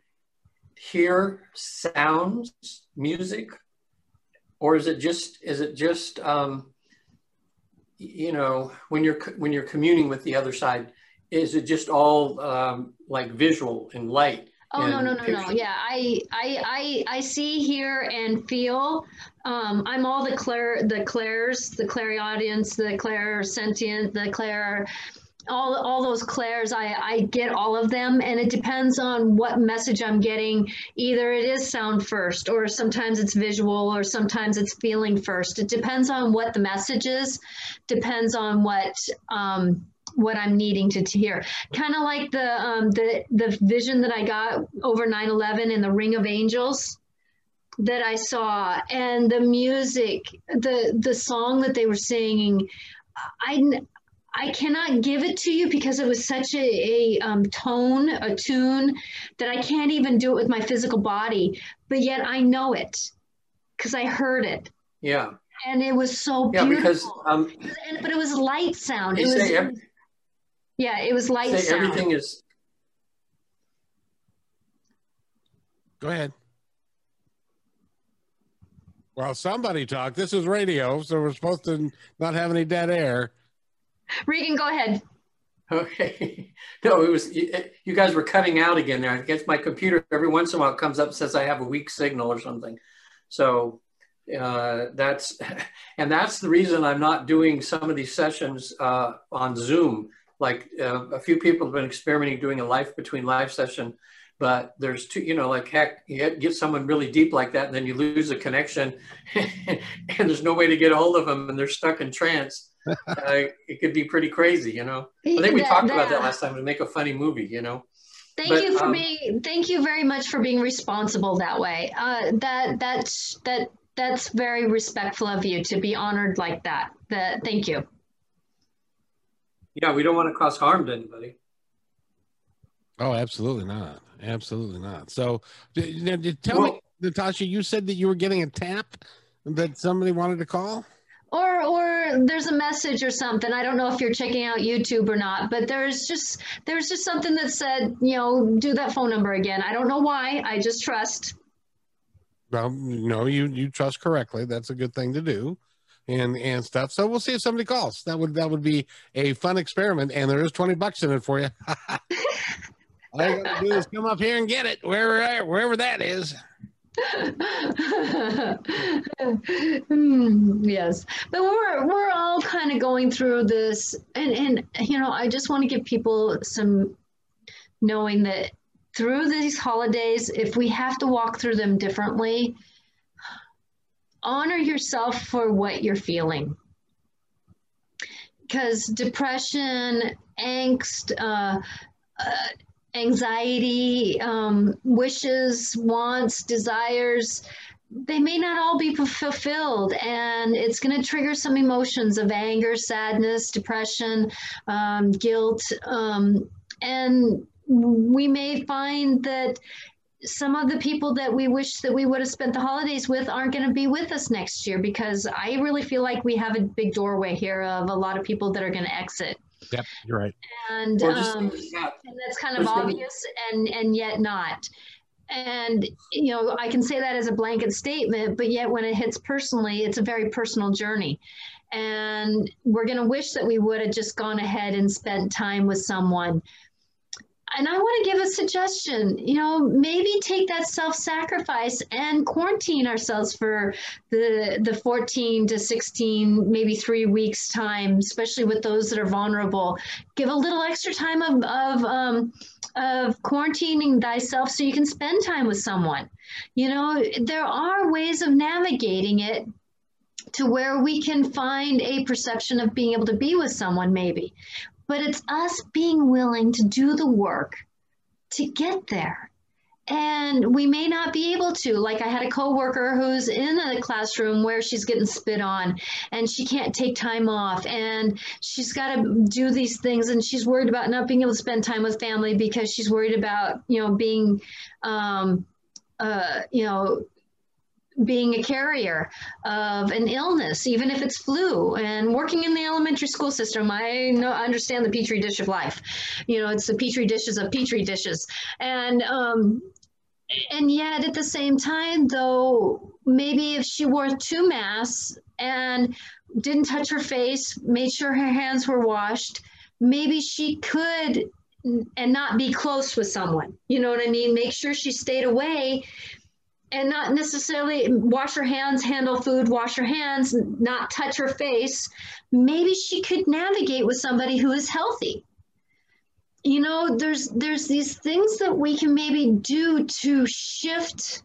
hear sounds, music, or is it just is it just um, you know when you're when you're communing with the other side? Is it just all um, like visual and light? Oh no no no no! Yeah, I I I I see, hear, and feel. Um, I'm all the clair the clairs, the clairaudience, the clair sentient, the clair, all all those clairs. I I get all of them, and it depends on what message I'm getting. Either it is sound first, or sometimes it's visual, or sometimes it's feeling first. It depends on what the message is. Depends on what. Um, what I'm needing to, to hear. Kind of like the um, the the vision that I got over 9/11 in the Ring of Angels that I saw, and the music, the the song that they were singing. I I cannot give it to you because it was such a, a um, tone, a tune that I can't even do it with my physical body. But yet I know it because I heard it, Yeah, and it was so yeah. beautiful. Because um, and, but it was light sound. It was yeah, it was light say sound. everything is Go ahead. Well, somebody talk. This is radio, so we're supposed to not have any dead air. Regan, go ahead. Okay. No, it was you, you guys were cutting out again there. I guess my computer every once in a while comes up and says I have a weak signal or something. So uh, that's and that's the reason I'm not doing some of these sessions uh, on Zoom. Like uh, a few people have been experimenting doing a life between live session, but there's two. You know, like heck, you get- get someone really deep like that, and then you lose a connection, and there's no way to get a hold of them, and they're stuck in trance. uh, it could be pretty crazy, you know. I think we That- talked about that that- last time to make a funny movie, you know. Thank But, you for um, being. Thank you very much for being responsible that way. Uh, that that's that that's very respectful of you to be honored like that. That thank you. Yeah, we don't want to cause harm to anybody. Oh, absolutely not. Absolutely not. So, d- d- d- tell me, Natasha, you said that you were getting a tap that somebody wanted to call. Or or there's a message or something. I don't know if you're checking out YouTube or not, but there's just there's just something that said you know do that phone number again. I don't know why. I just trust. Well, no, you you trust correctly. That's a good thing to do, and and stuff. So we'll see if somebody calls. That would that would be a fun experiment, and there is twenty bucks in it for you. All you got to do is come up here and get it wherever wherever that is. Hmm, yes, but we're we're all kind of going through this, and and you know, I just want to give people some knowing that through these holidays, if we have to walk through them differently, honor yourself for what you're feeling. Because depression, angst, uh, uh, anxiety, um, wishes, wants, desires, they may not all be fulfilled and it's going to trigger some emotions of anger sadness depression um, guilt um, and we may find that some of the people that we wish that we would have spent the holidays with aren't going to be with us next year because I really feel like we have a big doorway here of a lot of people that are going to exit. Yep, you're right. And, um, and that's kind of obvious and, and yet not. And, you know, I can say that as a blanket statement, but yet when it hits personally, it's a very personal journey. And we're going to wish that we would have just gone ahead and spent time with someone and I want to give a suggestion. You know, maybe take that self-sacrifice and quarantine ourselves for the the 14 to 16, maybe three weeks time, especially with those that are vulnerable. Give a little extra time of of um, of quarantining thyself so you can spend time with someone. You know, there are ways of navigating it to where we can find a perception of being able to be with someone maybe but it's us being willing to do the work to get there. And we may not be able to. Like I had a coworker who's in a classroom where she's getting spit on and she can't take time off and she's got to do these things and she's worried about not being able to spend time with family because she's worried about, you know, being um, uh, you know, being a carrier of an illness, even if it's flu. And working in the elementary school system, I know understand the petri dish of life. You know, it's the petri dishes of petri dishes, and um, and yet at the same time, though, maybe if she wore two masks and didn't touch her face, made sure her hands were washed, maybe she could and not be close with someone. You know what I mean? Make sure she stayed away and not necessarily wash her hands, handle food, wash her hands, not touch her face, maybe she could navigate with somebody who is healthy. You know, there's there's these things that we can maybe do to shift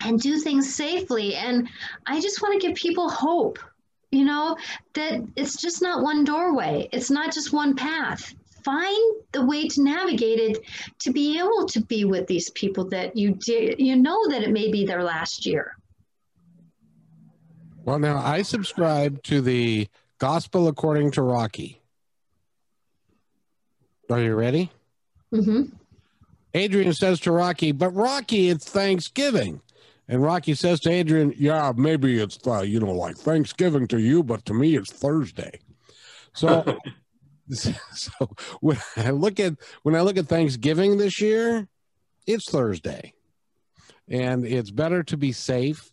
and do things safely. And I just want to give people hope, you know, that it's just not one doorway. It's not just one path find the way to navigate it to be able to be with these people that you did you know that it may be their last year well now i subscribe to the gospel according to rocky are you ready mm-hmm. adrian says to rocky but rocky it's thanksgiving and Rocky says to Adrian, "Yeah, maybe it's uh, you know like Thanksgiving to you, but to me it's Thursday." So so when I look at when I look at Thanksgiving this year, it's Thursday. And it's better to be safe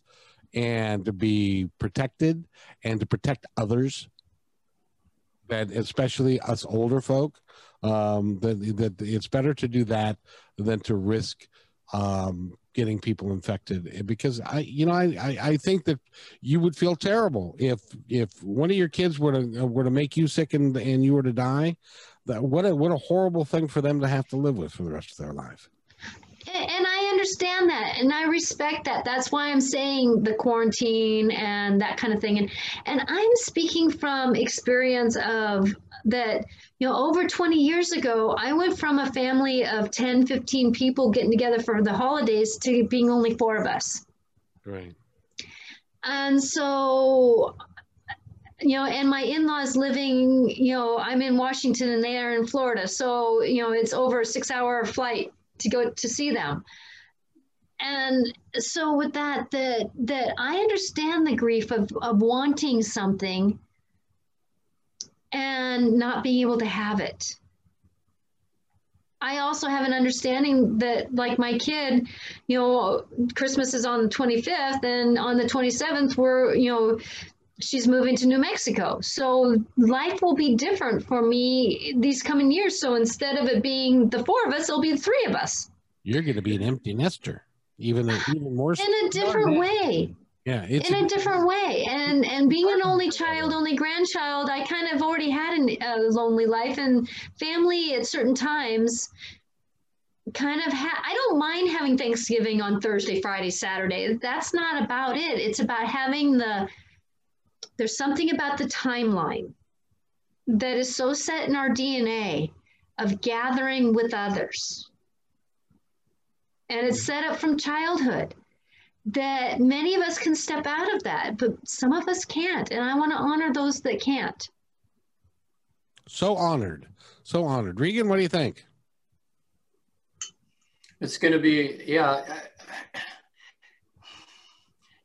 and to be protected and to protect others that especially us older folk um, that, that it's better to do that than to risk um, getting people infected because I, you know, I, I, think that you would feel terrible if, if one of your kids were to, were to make you sick and, and you were to die, that what a, what a horrible thing for them to have to live with for the rest of their life. And I understand that and I respect that. That's why I'm saying the quarantine and that kind of thing. And, and I'm speaking from experience of that you know over 20 years ago i went from a family of 10 15 people getting together for the holidays to being only four of us. Right. And so you know and my in-laws living you know i'm in washington and they are in florida. So you know it's over a six hour flight to go to see them. And so with that that that i understand the grief of of wanting something and not being able to have it. I also have an understanding that, like my kid, you know, Christmas is on the 25th, and on the 27th, we're, you know, she's moving to New Mexico. So life will be different for me these coming years. So instead of it being the four of us, it'll be the three of us. You're going to be an empty nester. even even more in a different way. Yeah, it's in a, a different way. And and being an only child, only grandchild, I kind of already had an, a lonely life and family at certain times. Kind of, ha- I don't mind having Thanksgiving on Thursday, Friday, Saturday. That's not about it. It's about having the. There's something about the timeline that is so set in our DNA of gathering with others. And it's mm-hmm. set up from childhood that many of us can step out of that, but some of us can't. And I want to honor those that can't. So honored. So honored. Regan, what do you think? It's going to be, yeah.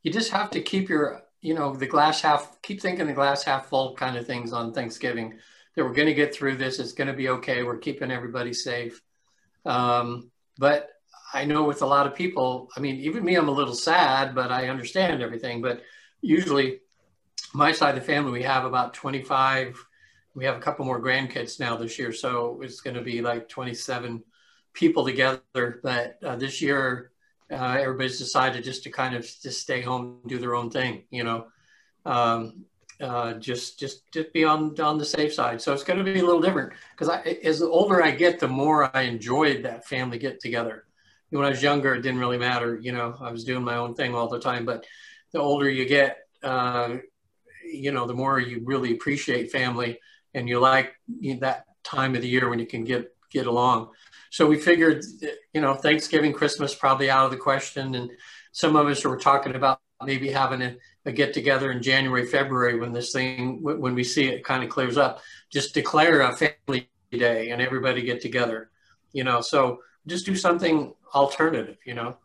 You just have to keep your, you know, the glass half, keep thinking the glass half full kind of things on Thanksgiving that we're going to get through this. It's going to be okay. We're keeping everybody safe. Um, but I know with a lot of people, I mean, even me, I'm a little sad, but I understand everything. But usually, my side of the family, we have about 25. We have a couple more grandkids now this year. So it's going to be like 27 people together. But uh, this year, uh, everybody's decided just to kind of just stay home, do their own thing, you know. Um, uh, just just just be on on the safe side. So it's going to be a little different because as the older I get, the more I enjoyed that family get together. When I was younger, it didn't really matter. You know, I was doing my own thing all the time. But the older you get, uh, you know, the more you really appreciate family and you like that time of the year when you can get get along. So we figured, you know, Thanksgiving, Christmas probably out of the question, and some of us were talking about maybe having a, a get together in January, February when this thing, when we see it kind of clears up, just declare a family day and everybody get together, you know, so just do something alternative, you know.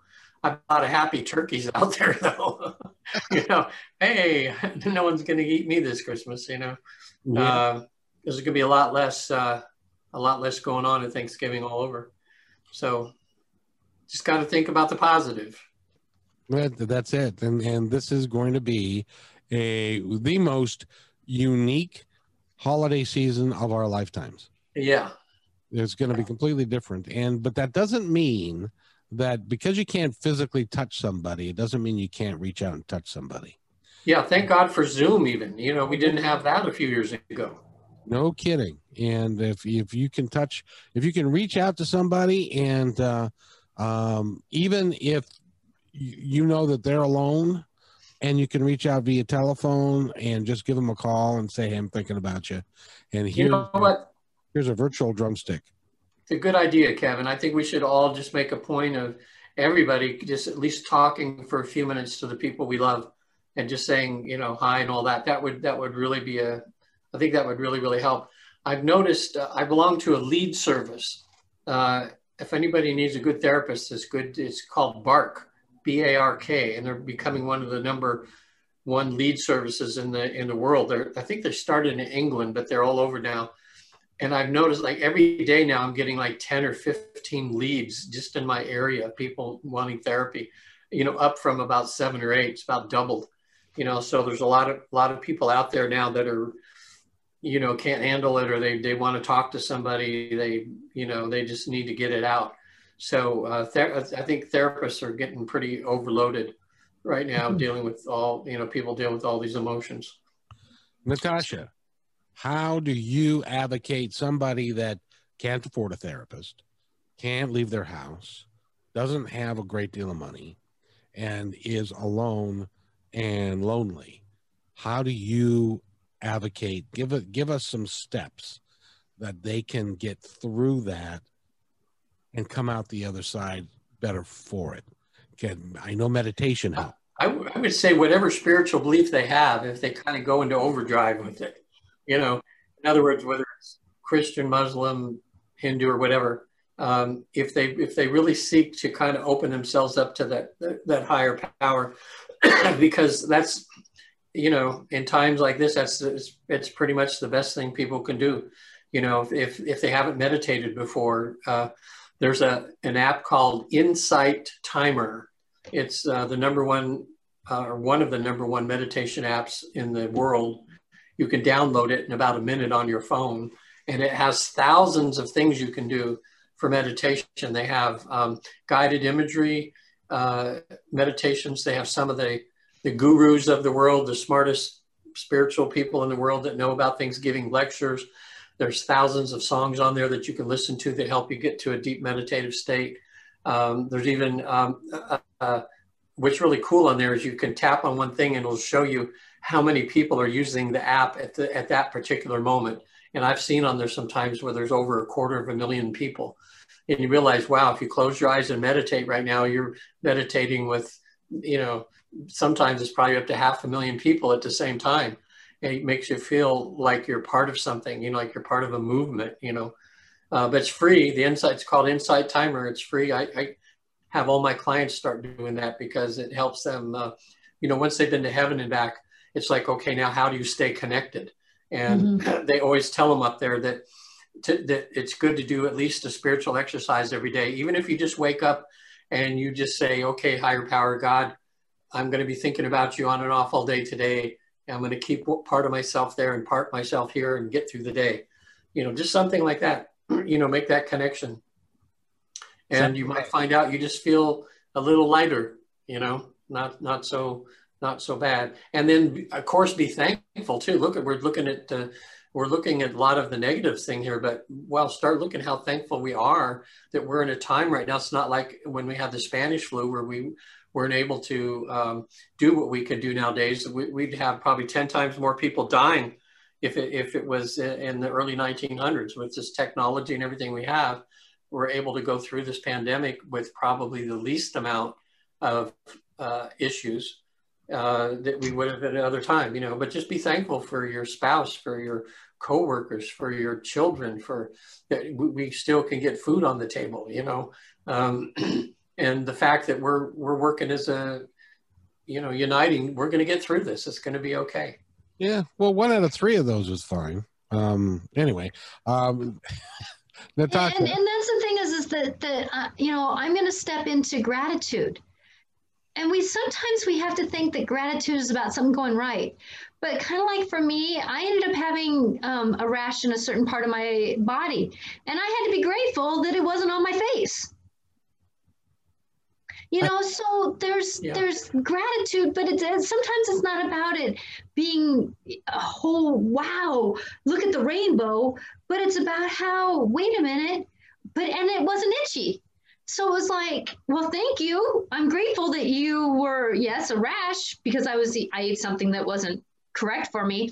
I've got a happy turkeys out there though, you know, hey, no one's going to eat me this Christmas, you know, yeah. uh, there's going to be a lot less, uh, a lot less going on at Thanksgiving all over. So just got to think about the positive. Well that's it, and and this is going to be a the most unique holiday season of our lifetimes. Yeah, it's going to be completely different, and but that doesn't mean that because you can't physically touch somebody, it doesn't mean you can't reach out and touch somebody. Yeah, thank God for Zoom. Even you know we didn't have that a few years ago. No kidding. And if if you can touch, if you can reach out to somebody, and uh, um, even if you know that they're alone and you can reach out via telephone and just give them a call and say, hey, I'm thinking about you. And here. you know what? Here's a virtual drumstick. It's a good idea, Kevin. I think we should all just make a point of everybody just at least talking for a few minutes to the people we love and just saying, you know, hi and all that. That would, that would really be a, I think that would really, really help. I've noticed uh, I belong to a lead service. Uh, if anybody needs a good therapist, it's good. It's called Bark B-A-R-K, and they're becoming one of the number one lead services in the in the world. They're, I think they started in England, but they're all over now. And I've noticed like every day now, I'm getting like 10 or 15 leads just in my area, people wanting therapy, you know, up from about seven or eight, it's about doubled, you know, so there's a lot of, a lot of people out there now that are, you know, can't handle it or they, they want to talk to somebody. They, you know, they just need to get it out. So uh, I think therapists are getting pretty overloaded right now, mm-hmm. dealing with all you know people dealing with all these emotions. Natasha, how do you advocate somebody that can't afford a therapist, can't leave their house, doesn't have a great deal of money, and is alone and lonely? How do you advocate? Give it, give us some steps that they can get through that and come out the other side better for it. Can I know meditation help? I, would say whatever spiritual belief they have, if they kind of go into overdrive with it, you know, in other words, whether it's Christian, Muslim, Hindu, or whatever, um, if they if they really seek to kind of open themselves up to that that, that higher power, because that's you know in times like this, that's it's, it's, pretty much the best thing people can do. You know, if if they haven't meditated before. Uh, there's a, an app called Insight Timer. It's uh, the number one, uh, or one of the number one meditation apps in the world. You can download it in about a minute on your phone, and it has thousands of things you can do for meditation. They have um, guided imagery, uh, meditations. They have some of the, the gurus of the world, the smartest spiritual people in the world that know about things giving lectures. There's thousands of songs on there that you can listen to that help you get to a deep meditative state. Um, there's even, um, uh, uh, what's really cool on there is you can tap on one thing and it'll show you how many people are using the app at, the, at that particular moment. And I've seen on there sometimes where there's over a quarter of a million people. And you realize, wow, if you close your eyes and meditate right now, you're meditating with, you know, sometimes it's probably up to half a million people at the same time. And it makes you feel like you're part of something, you know, like you're part of a movement, you know. Uh, but it's free. The insight, it's called Insight Timer. It's free. I, I, have all my clients start doing that because it helps them, uh, you know, once they've been to heaven and back, it's like, okay, now how do you stay connected? And mm-hmm. they always tell them up there that, to, that it's good to do at least a spiritual exercise every day, even if you just wake up and you just say, okay, higher power, God, I'm going to be thinking about you on and off all day today. I'm going to keep part of myself there and part myself here and get through the day. You know, just something like that. You know, make that connection. And you might find out you just feel a little lighter. You know, not not so not so bad. And then of course be thankful too. Look we're looking at uh, we're looking at a lot of the negative thing here, but well, start looking how thankful we are that we're in a time right now. It's not like when we had the Spanish flu where we weren't able to um, do what we could do nowadays. We, would have probably 10 times more people dying if it, if it was in the early 1900s with this technology and everything we have. We're able to go through this pandemic with probably the least amount of uh, issues uh, that we would have at another time, you know, but just be thankful for your spouse, for your coworkers, for your children, for that we still can get food on the table, you know. Um, and the fact that we're we're working as a you know uniting we're going to get through this. It's going to be okay. Yeah. Well one out of three of those was fine. Um anyway um Natasha. And, and, and that's the thing is is that that uh, you know i'm going to step into gratitude and we sometimes we have to think that gratitude is about something going right. But kind of like for me i ended up having um, a rash in a certain part of my body. And i had to be grateful that it wasn't on my face. You know so there's yeah. there's gratitude but it's sometimes it's not about it being a whole wow look at the rainbow but it's about how wait a minute but and it wasn't itchy so it was like well thank you i'm grateful that you were yes a rash because i was i ate something that wasn't correct for me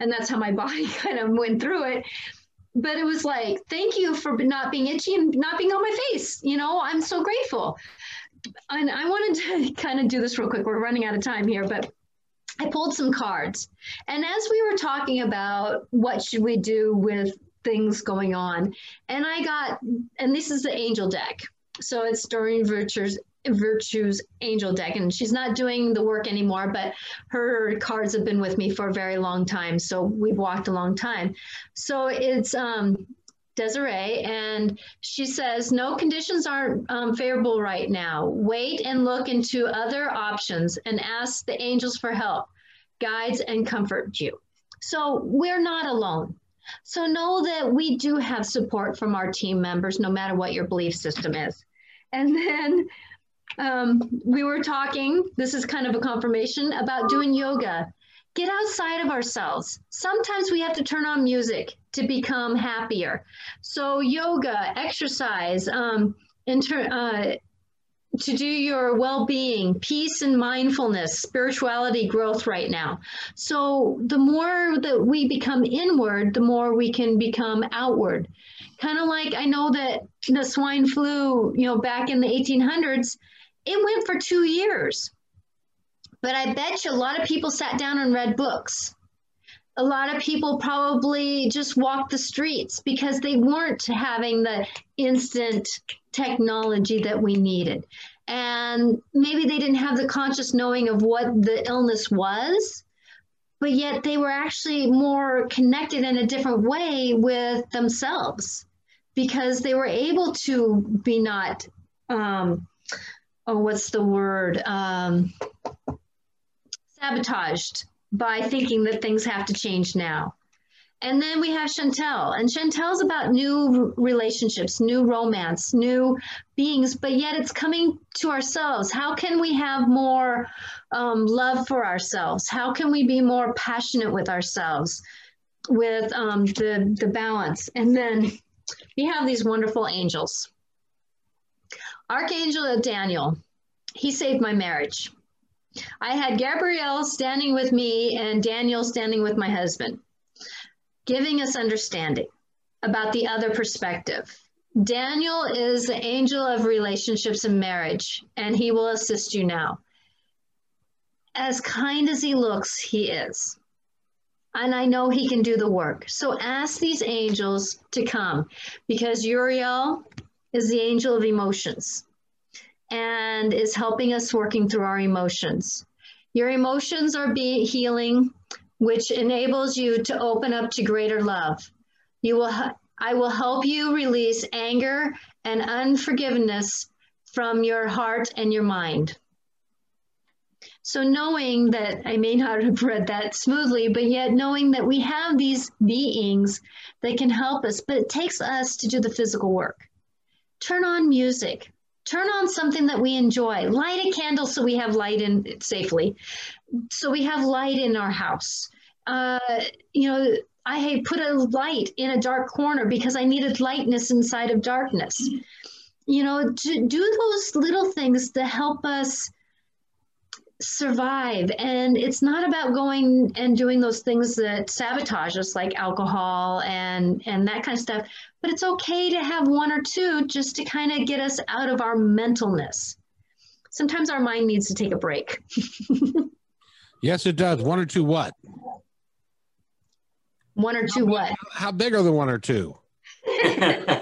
and that's how my body kind of went through it but it was like thank you for not being itchy and not being on my face you know i'm so grateful and I wanted to kind of do this real quick. We're running out of time here, but I pulled some cards. And as we were talking about what should we do with things going on, and I got, and this is the angel deck. So it's Doreen Virtue's Virtue's angel deck, and she's not doing the work anymore, but her cards have been with me for a very long time. So we've walked a long time. So it's um, Desiree, and she says, No conditions aren't um, favorable right now. Wait and look into other options and ask the angels for help, guides, and comfort you. So we're not alone. So know that we do have support from our team members, no matter what your belief system is. And then um, we were talking, this is kind of a confirmation about doing yoga get outside of ourselves. Sometimes we have to turn on music to become happier. So, yoga, exercise, um, inter, uh, to do your well being, peace and mindfulness, spirituality growth right now. So, the more that we become inward, the more we can become outward. Kind of like I know that the swine flu, you know, back in the 1800s, it went for two years but I bet you a lot of people sat down and read books. A lot of people probably just walked the streets because they weren't having the instant technology that we needed. And maybe they didn't have the conscious knowing of what the illness was, but yet they were actually more connected in a different way with themselves because they were able to be not, um, oh, what's the word? Um, sabotaged by thinking that things have to change now. And then we have Chantel, and Chantel's about new relationships, new romance, new beings, but yet it's coming to ourselves. How can we have more um, love for ourselves? How can we be more passionate with ourselves, with um, the, the balance? And then we have these wonderful angels. Archangel Daniel, he saved my marriage. I had Gabrielle standing with me and Daniel standing with my husband giving us understanding about the other perspective. Daniel is the angel of relationships and marriage, and he will assist you now. As kind as he looks, he is. And I know he can do the work. So ask these angels to come because Uriel is the angel of emotions and is helping us working through our emotions. Your emotions are being healing which enables you to open up to greater love. You will, I will help you release anger and unforgiveness from your heart and your mind. So, knowing that I may not have read that smoothly, but yet knowing that we have these beings that can help us, but it takes us to do the physical work. Turn on music, turn on something that we enjoy, light a candle so we have light in safely so we have light in our house. Uh, you know, I put a light in a dark corner because I needed lightness inside of darkness. You know, to do those little things to help us survive. And it's not about going and doing those things that sabotage us, like alcohol and and that kind of stuff. But it's okay to have one or two just to kind of get us out of our mentalness. Sometimes our mind needs to take a break. Yes, it does. One or two what? One or two what? How big are the one or two?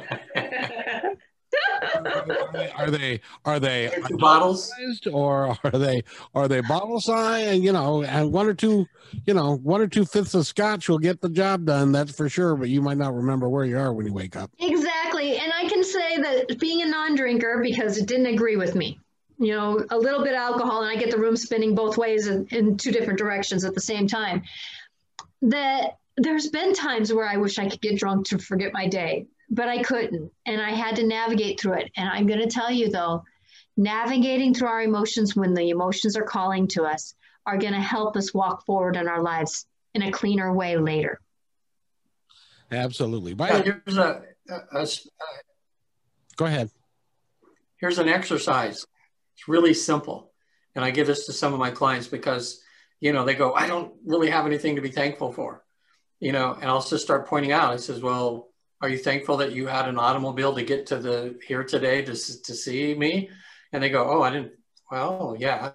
are they are they two bottles? or are they are they bottle size? And you know and one or two you know one or two fifths of scotch will get the job done that's for sure but you might not remember where you are when you wake up. Exactly. And i can say that being a non-drinker because it didn't agree with me. You know, a little bit of alcohol and I get the room spinning both ways in, in two different directions at the same time. That there's been times where I wish I could get drunk to forget my day, but I couldn't. And I had to navigate through it. And I'm going to tell you though, navigating through our emotions when the emotions are calling to us are going to help us walk forward in our lives in a cleaner way later. Absolutely. By yeah, here's a, a, a, go ahead. Here's an exercise it's really simple. And I give this to some of my clients because, you know, they go, I don't really have anything to be thankful for, you know, and I'll just start pointing out. I says, well, are you thankful that you had an automobile to get to the here today to, to see me? And they go, oh, I didn't. Well, yeah.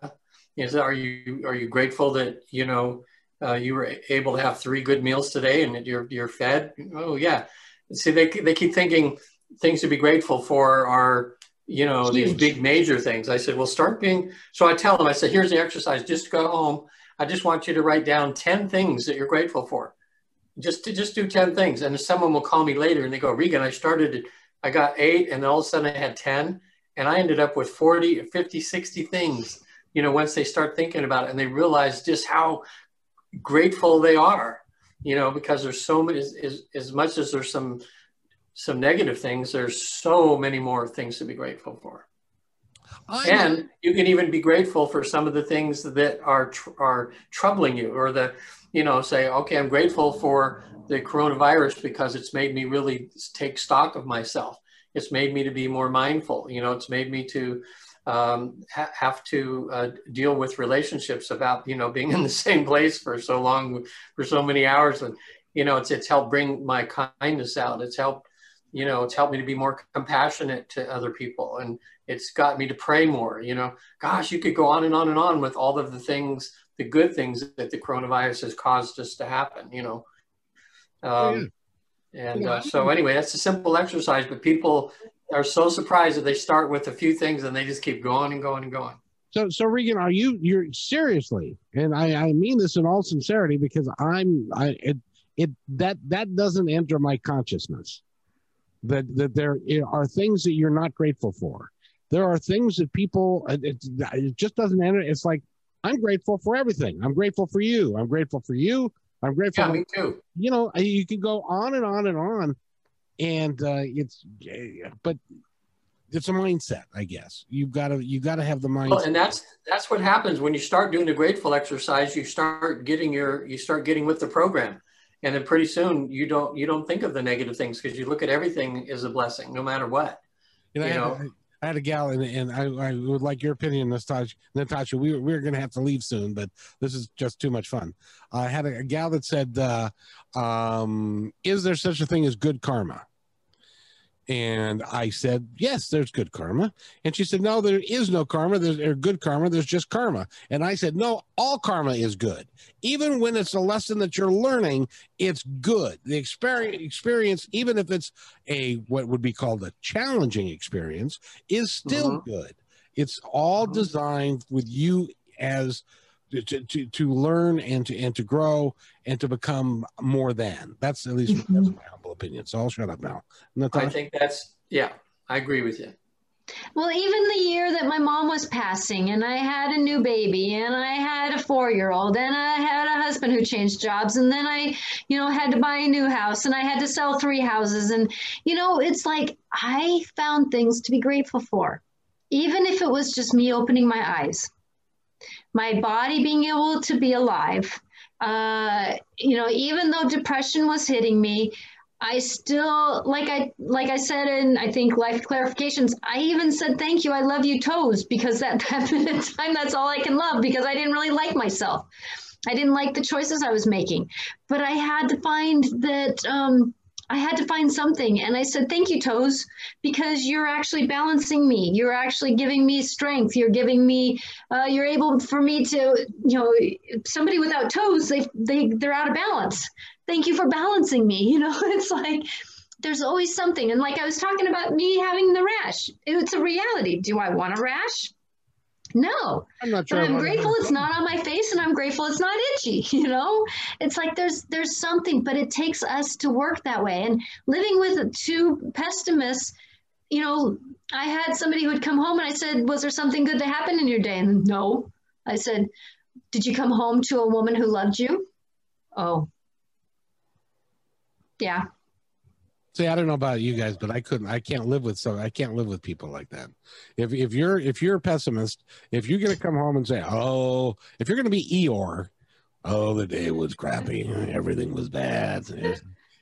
Is are you are you grateful that you know uh, you were able to have three good meals today and you're you're fed? Oh yeah. See, they they keep thinking things to be grateful for are you know, these big major things. I said, well, start being, so I tell them, I said, here's the exercise, just go home. I just want you to write down 10 things that you're grateful for. Just to just do 10 things. And someone will call me later and they go, Regan, I started, I got eight and then all of a sudden I had 10 and I ended up with 40, 50, 60 things, you know, once they start thinking about it and they realize just how grateful they are, you know, because there's so many, as, as, as much as there's some, some negative things, there's so many more things to be grateful for. I and know. you can even be grateful for some of the things that are tr- are troubling you, or the, you know, say, okay, I'm grateful for the coronavirus because it's made me really take stock of myself. It's made me to be more mindful. You know, it's made me to um, ha- have to uh, deal with relationships about you know being in the same place for so long, for so many hours, and you know, it's it's helped bring my kindness out. It's helped you know it's helped me to be more compassionate to other people and it's got me to pray more you know gosh you could go on and on and on with all of the things the good things that the coronavirus has caused us to happen you know um, and uh, so anyway that's a simple exercise but people are so surprised that they start with a few things and they just keep going and going and going so, so Regan, are you? You're seriously, and I, I mean this in all sincerity because I'm, I, it, it that that doesn't enter my consciousness that that there are things that you're not grateful for. There are things that people it, it just doesn't enter. It's like I'm grateful for everything. I'm grateful for you. I'm grateful for you. I'm grateful. Yeah, me too. You know, you can go on and on and on, and uh, it's but it's a mindset, I guess. You've got to you got to have the mindset. Well, and that's that's what happens when you start doing the grateful exercise. You start getting your you start getting with the program, and then pretty soon you don't you don't think of the negative things because you look at everything as a blessing, no matter what. You know, you I, know? Had, I had a gal, and, and I, I, would like your opinion, Natasha. Natasha, we were, we are going to have to leave soon, but this is just too much fun. I had a, a gal that said, uh, um, "Is there such a thing as good karma?" And I said, Yes, there's good karma. And she said, No, there is no karma. There's or good karma. There's just karma. And I said, No, all karma is good. Even when it's a lesson that you're learning, it's good. The experience, experience even if it's a what would be called a challenging experience, is still mm-hmm. good. It's all mm-hmm. designed with you as to, to, to learn and to and to grow and to become more than. That's at least mm-hmm. that's my humble opinion. So I'll shut up now. Natasha? I think that's yeah, I agree with you. Well, even the year that my mom was passing, and I had a new baby, and I had a four year old, and I had a husband who changed jobs, and then I, you know, had to buy a new house, and I had to sell three houses. And, you know, it's like I found things to be grateful for, even if it was just me opening my eyes my body being able to be alive. Uh, you know, even though depression was hitting me, I still like I like I said in I think life clarifications. I even said thank you, I love you toes because that that time that's all I can love because I didn't really like myself. I didn't like the choices I was making, but I had to find that um, I had to find something. And I said, Thank you, Toes, because you're actually balancing me. You're actually giving me strength. You're giving me, uh, you're able for me to, you know, somebody without toes, they, they, they're out of balance. Thank you for balancing me. You know, it's like, there's always something. And like I was talking about me having the rash, it's a reality. Do I want a rash? No, I'm not sure. But I'm grateful it's not on my face, and I'm grateful it's not itchy. You know, it's like there's there's something, but it takes us to work that way. And living with two pessimists, you know, I had somebody who would come home, and I said, "Was there something good that happened in your day?" And no, I said, "Did you come home to a woman who loved you?" Oh, yeah, See, I don't know about you guys, but I couldn't. I can't live with so. I can't live with people like that. If if you're if you're a pessimist, if you're gonna come home and say, "Oh," if you're gonna be Eeyore, "Oh, the day was crappy, everything was bad,"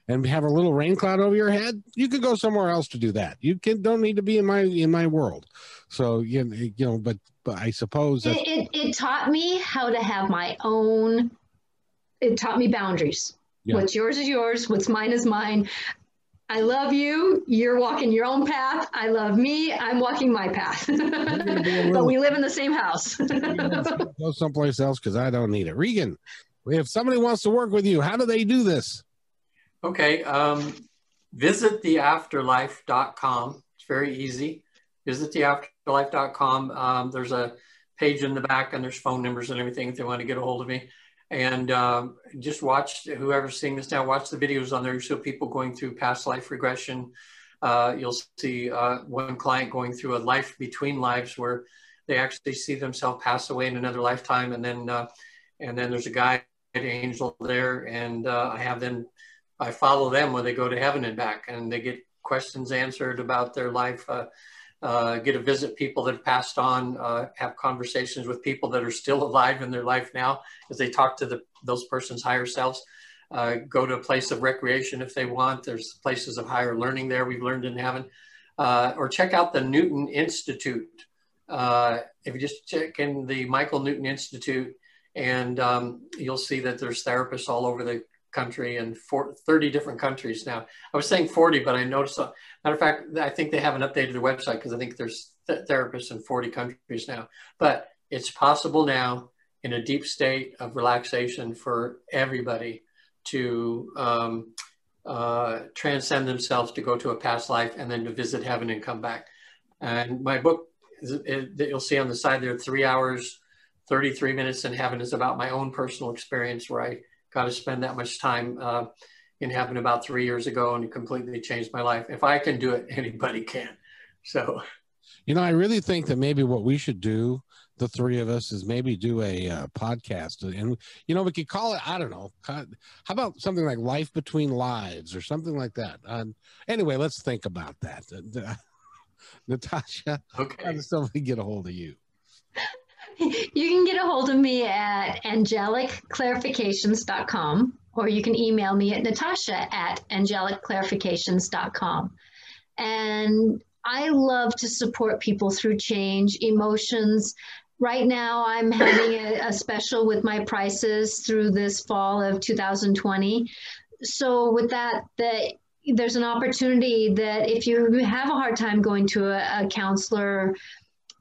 and have a little rain cloud over your head, you could go somewhere else to do that. You can don't need to be in my in my world. So you you know, but but I suppose it, it, it taught me how to have my own. It taught me boundaries. Yeah. What's yours is yours. What's mine is mine. I love you. You're walking your own path. I love me. I'm walking my path. but we live in the same house. go someplace else because I don't need it. Regan, if somebody wants to work with you, how do they do this? Okay. Um, visit theafterlife.com. It's very easy. Visit theafterlife.com. Um, there's a page in the back and there's phone numbers and everything if they want to get a hold of me and um, just watch whoever's seeing this now watch the videos on there. Show people going through past life regression. Uh, you'll see uh, one client going through a life between lives where they actually see themselves pass away in another lifetime. And then uh, and then there's a guide angel there. And uh, i have them i follow them when they go to heaven and back and they get questions answered about their life uh, get to visit people that have passed on, uh, have conversations with people that are still alive in their life now as they talk to the, those persons' higher selves. Uh, go to a place of recreation if they want. There's places of higher learning there we've learned in heaven. Uh, or check out the Newton Institute. Uh, if you just check in the Michael Newton Institute, and um, you'll see that there's therapists all over the country and 30 different countries now. I was saying 40, but I noticed, uh, matter of fact, I think they haven't updated their website because I think there's th- therapists in 40 countries now. But it's possible now in a deep state of relaxation for everybody to um, uh, transcend themselves to go to a past life and then to visit heaven and come back. And my book that you'll see on the side there, three hours, 33 minutes in heaven is about my own personal experience where I got to spend that much time uh, in heaven about three years ago and it completely changed my life. If I can do it, anybody can. So, you know, I really think that maybe what we should do the three of us is maybe do a uh, podcast. And you know we could call it i don't know how about something like life between lives or something like that? Um, anyway let's think about that. Uh, natasha okay. how does somebody get a hold of you you can get a hold of me at angelicclarifications.com or you can email me at natasha at angelicclarifications.com and I love to support people through change, emotions. Right now, I'm having a, a special with my prices through this fall of 2020. So, with that, that there's an opportunity that if you have a hard time going to a, a counselor,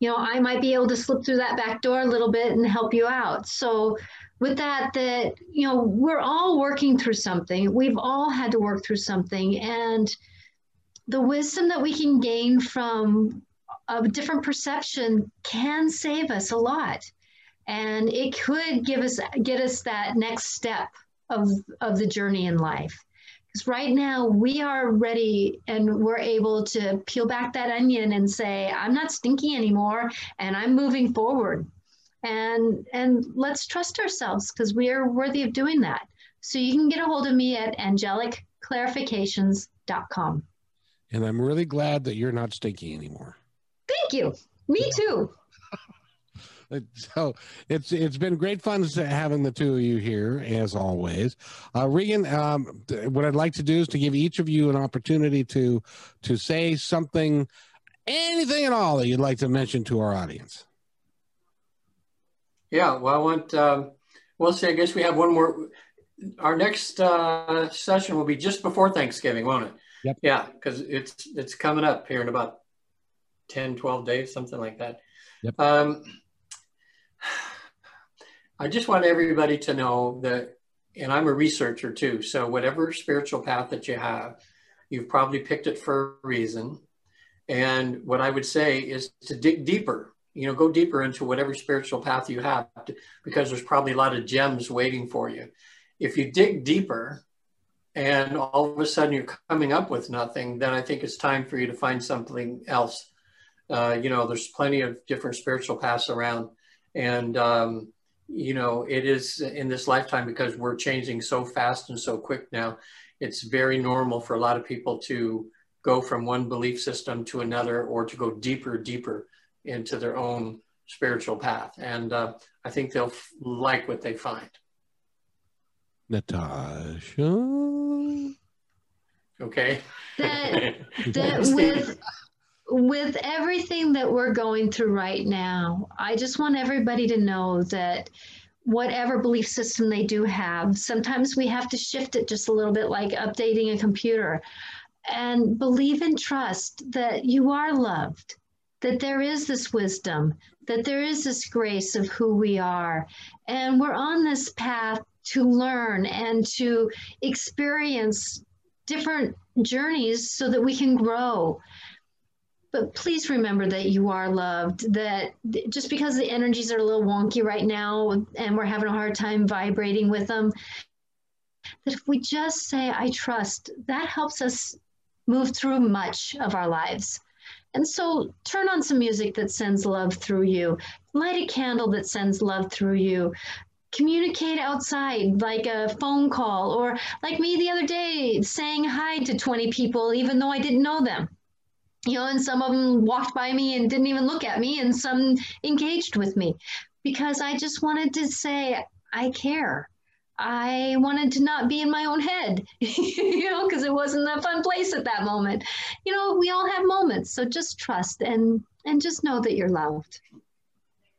you know, I might be able to slip through that back door a little bit and help you out. So, with that, that, you know, we're all working through something. We've all had to work through something. And the wisdom that we can gain from a different perception can save us a lot and it could give us get us that next step of of the journey in life right now we are ready and we're able to peel back that onion and say i'm not stinky anymore and i'm moving forward and and let's trust ourselves because we are worthy of doing that so you can get a hold of me at angelicclarifications.com and I'm really glad that you're not stinky anymore. Thank you. Me too. so it's it's been great fun having the two of you here as always uh, regan um, what i'd like to do is to give each of you an opportunity to to say something anything at all that you'd like to mention to our audience yeah well i want um, we'll see i guess we have one more our next uh, session will be just before thanksgiving won't it Yep. Yeah, because it's it's coming up here in about 10, 12 days, something like that. Yep. Um, I just want everybody to know that, and I'm a researcher too. So whatever spiritual path that you have, you've probably picked it for a reason. And what I would say is to dig deeper. You know, go deeper into whatever spiritual path you have, to, because there's probably a lot of gems waiting for you. If you dig deeper, and all of a sudden you're coming up with nothing, then I think it's time for you to find something else. Uh, you know, there's plenty of different spiritual paths around. And, um, you know, it is in this lifetime because we're changing so fast and so quick now. It's very normal for a lot of people to go from one belief system to another or to go deeper, deeper into their own spiritual path. And uh, I think they'll f- like what they find. Natasha. Okay. That, that with with everything that we're going through right now, I just want everybody to know that whatever belief system they do have, sometimes we have to shift it just a little bit like updating a computer. And believe and trust that you are loved, that there is this wisdom, that there is this grace of who we are. And we're on this path to learn and to experience different journeys so that we can grow. But please remember that you are loved, that just because the energies are a little wonky right now and we're having a hard time vibrating with them, that if we just say, I trust, that helps us move through much of our lives. And so turn on some music that sends love through you. Light a candle that sends love through you communicate outside like a phone call or like me the other day saying hi to 20 people even though i didn't know them you know and some of them walked by me and didn't even look at me and some engaged with me because i just wanted to say i care i wanted to not be in my own head you know because it wasn't a fun place at that moment you know we all have moments so just trust and and just know that you're loved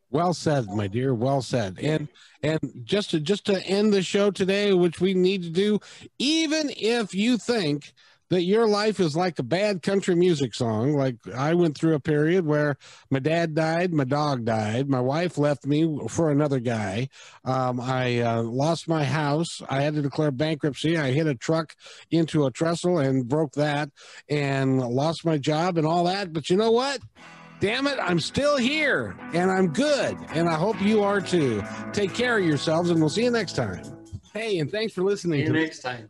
well said, my dear. Well said. And and just to just to end the show today, which we need to do, even if you think that your life is like a bad country music song, like I went through a period where my dad died, my dog died, my wife left me for another guy. Um, I uh, lost my house. I had to declare bankruptcy. I hit a truck into a trestle and broke that, and lost my job and all that. But you know what? damn it, I'm still here and I'm good. And I hope you are too. Take care of yourselves and we'll see you next time. Hey, and thanks for listening. See you next time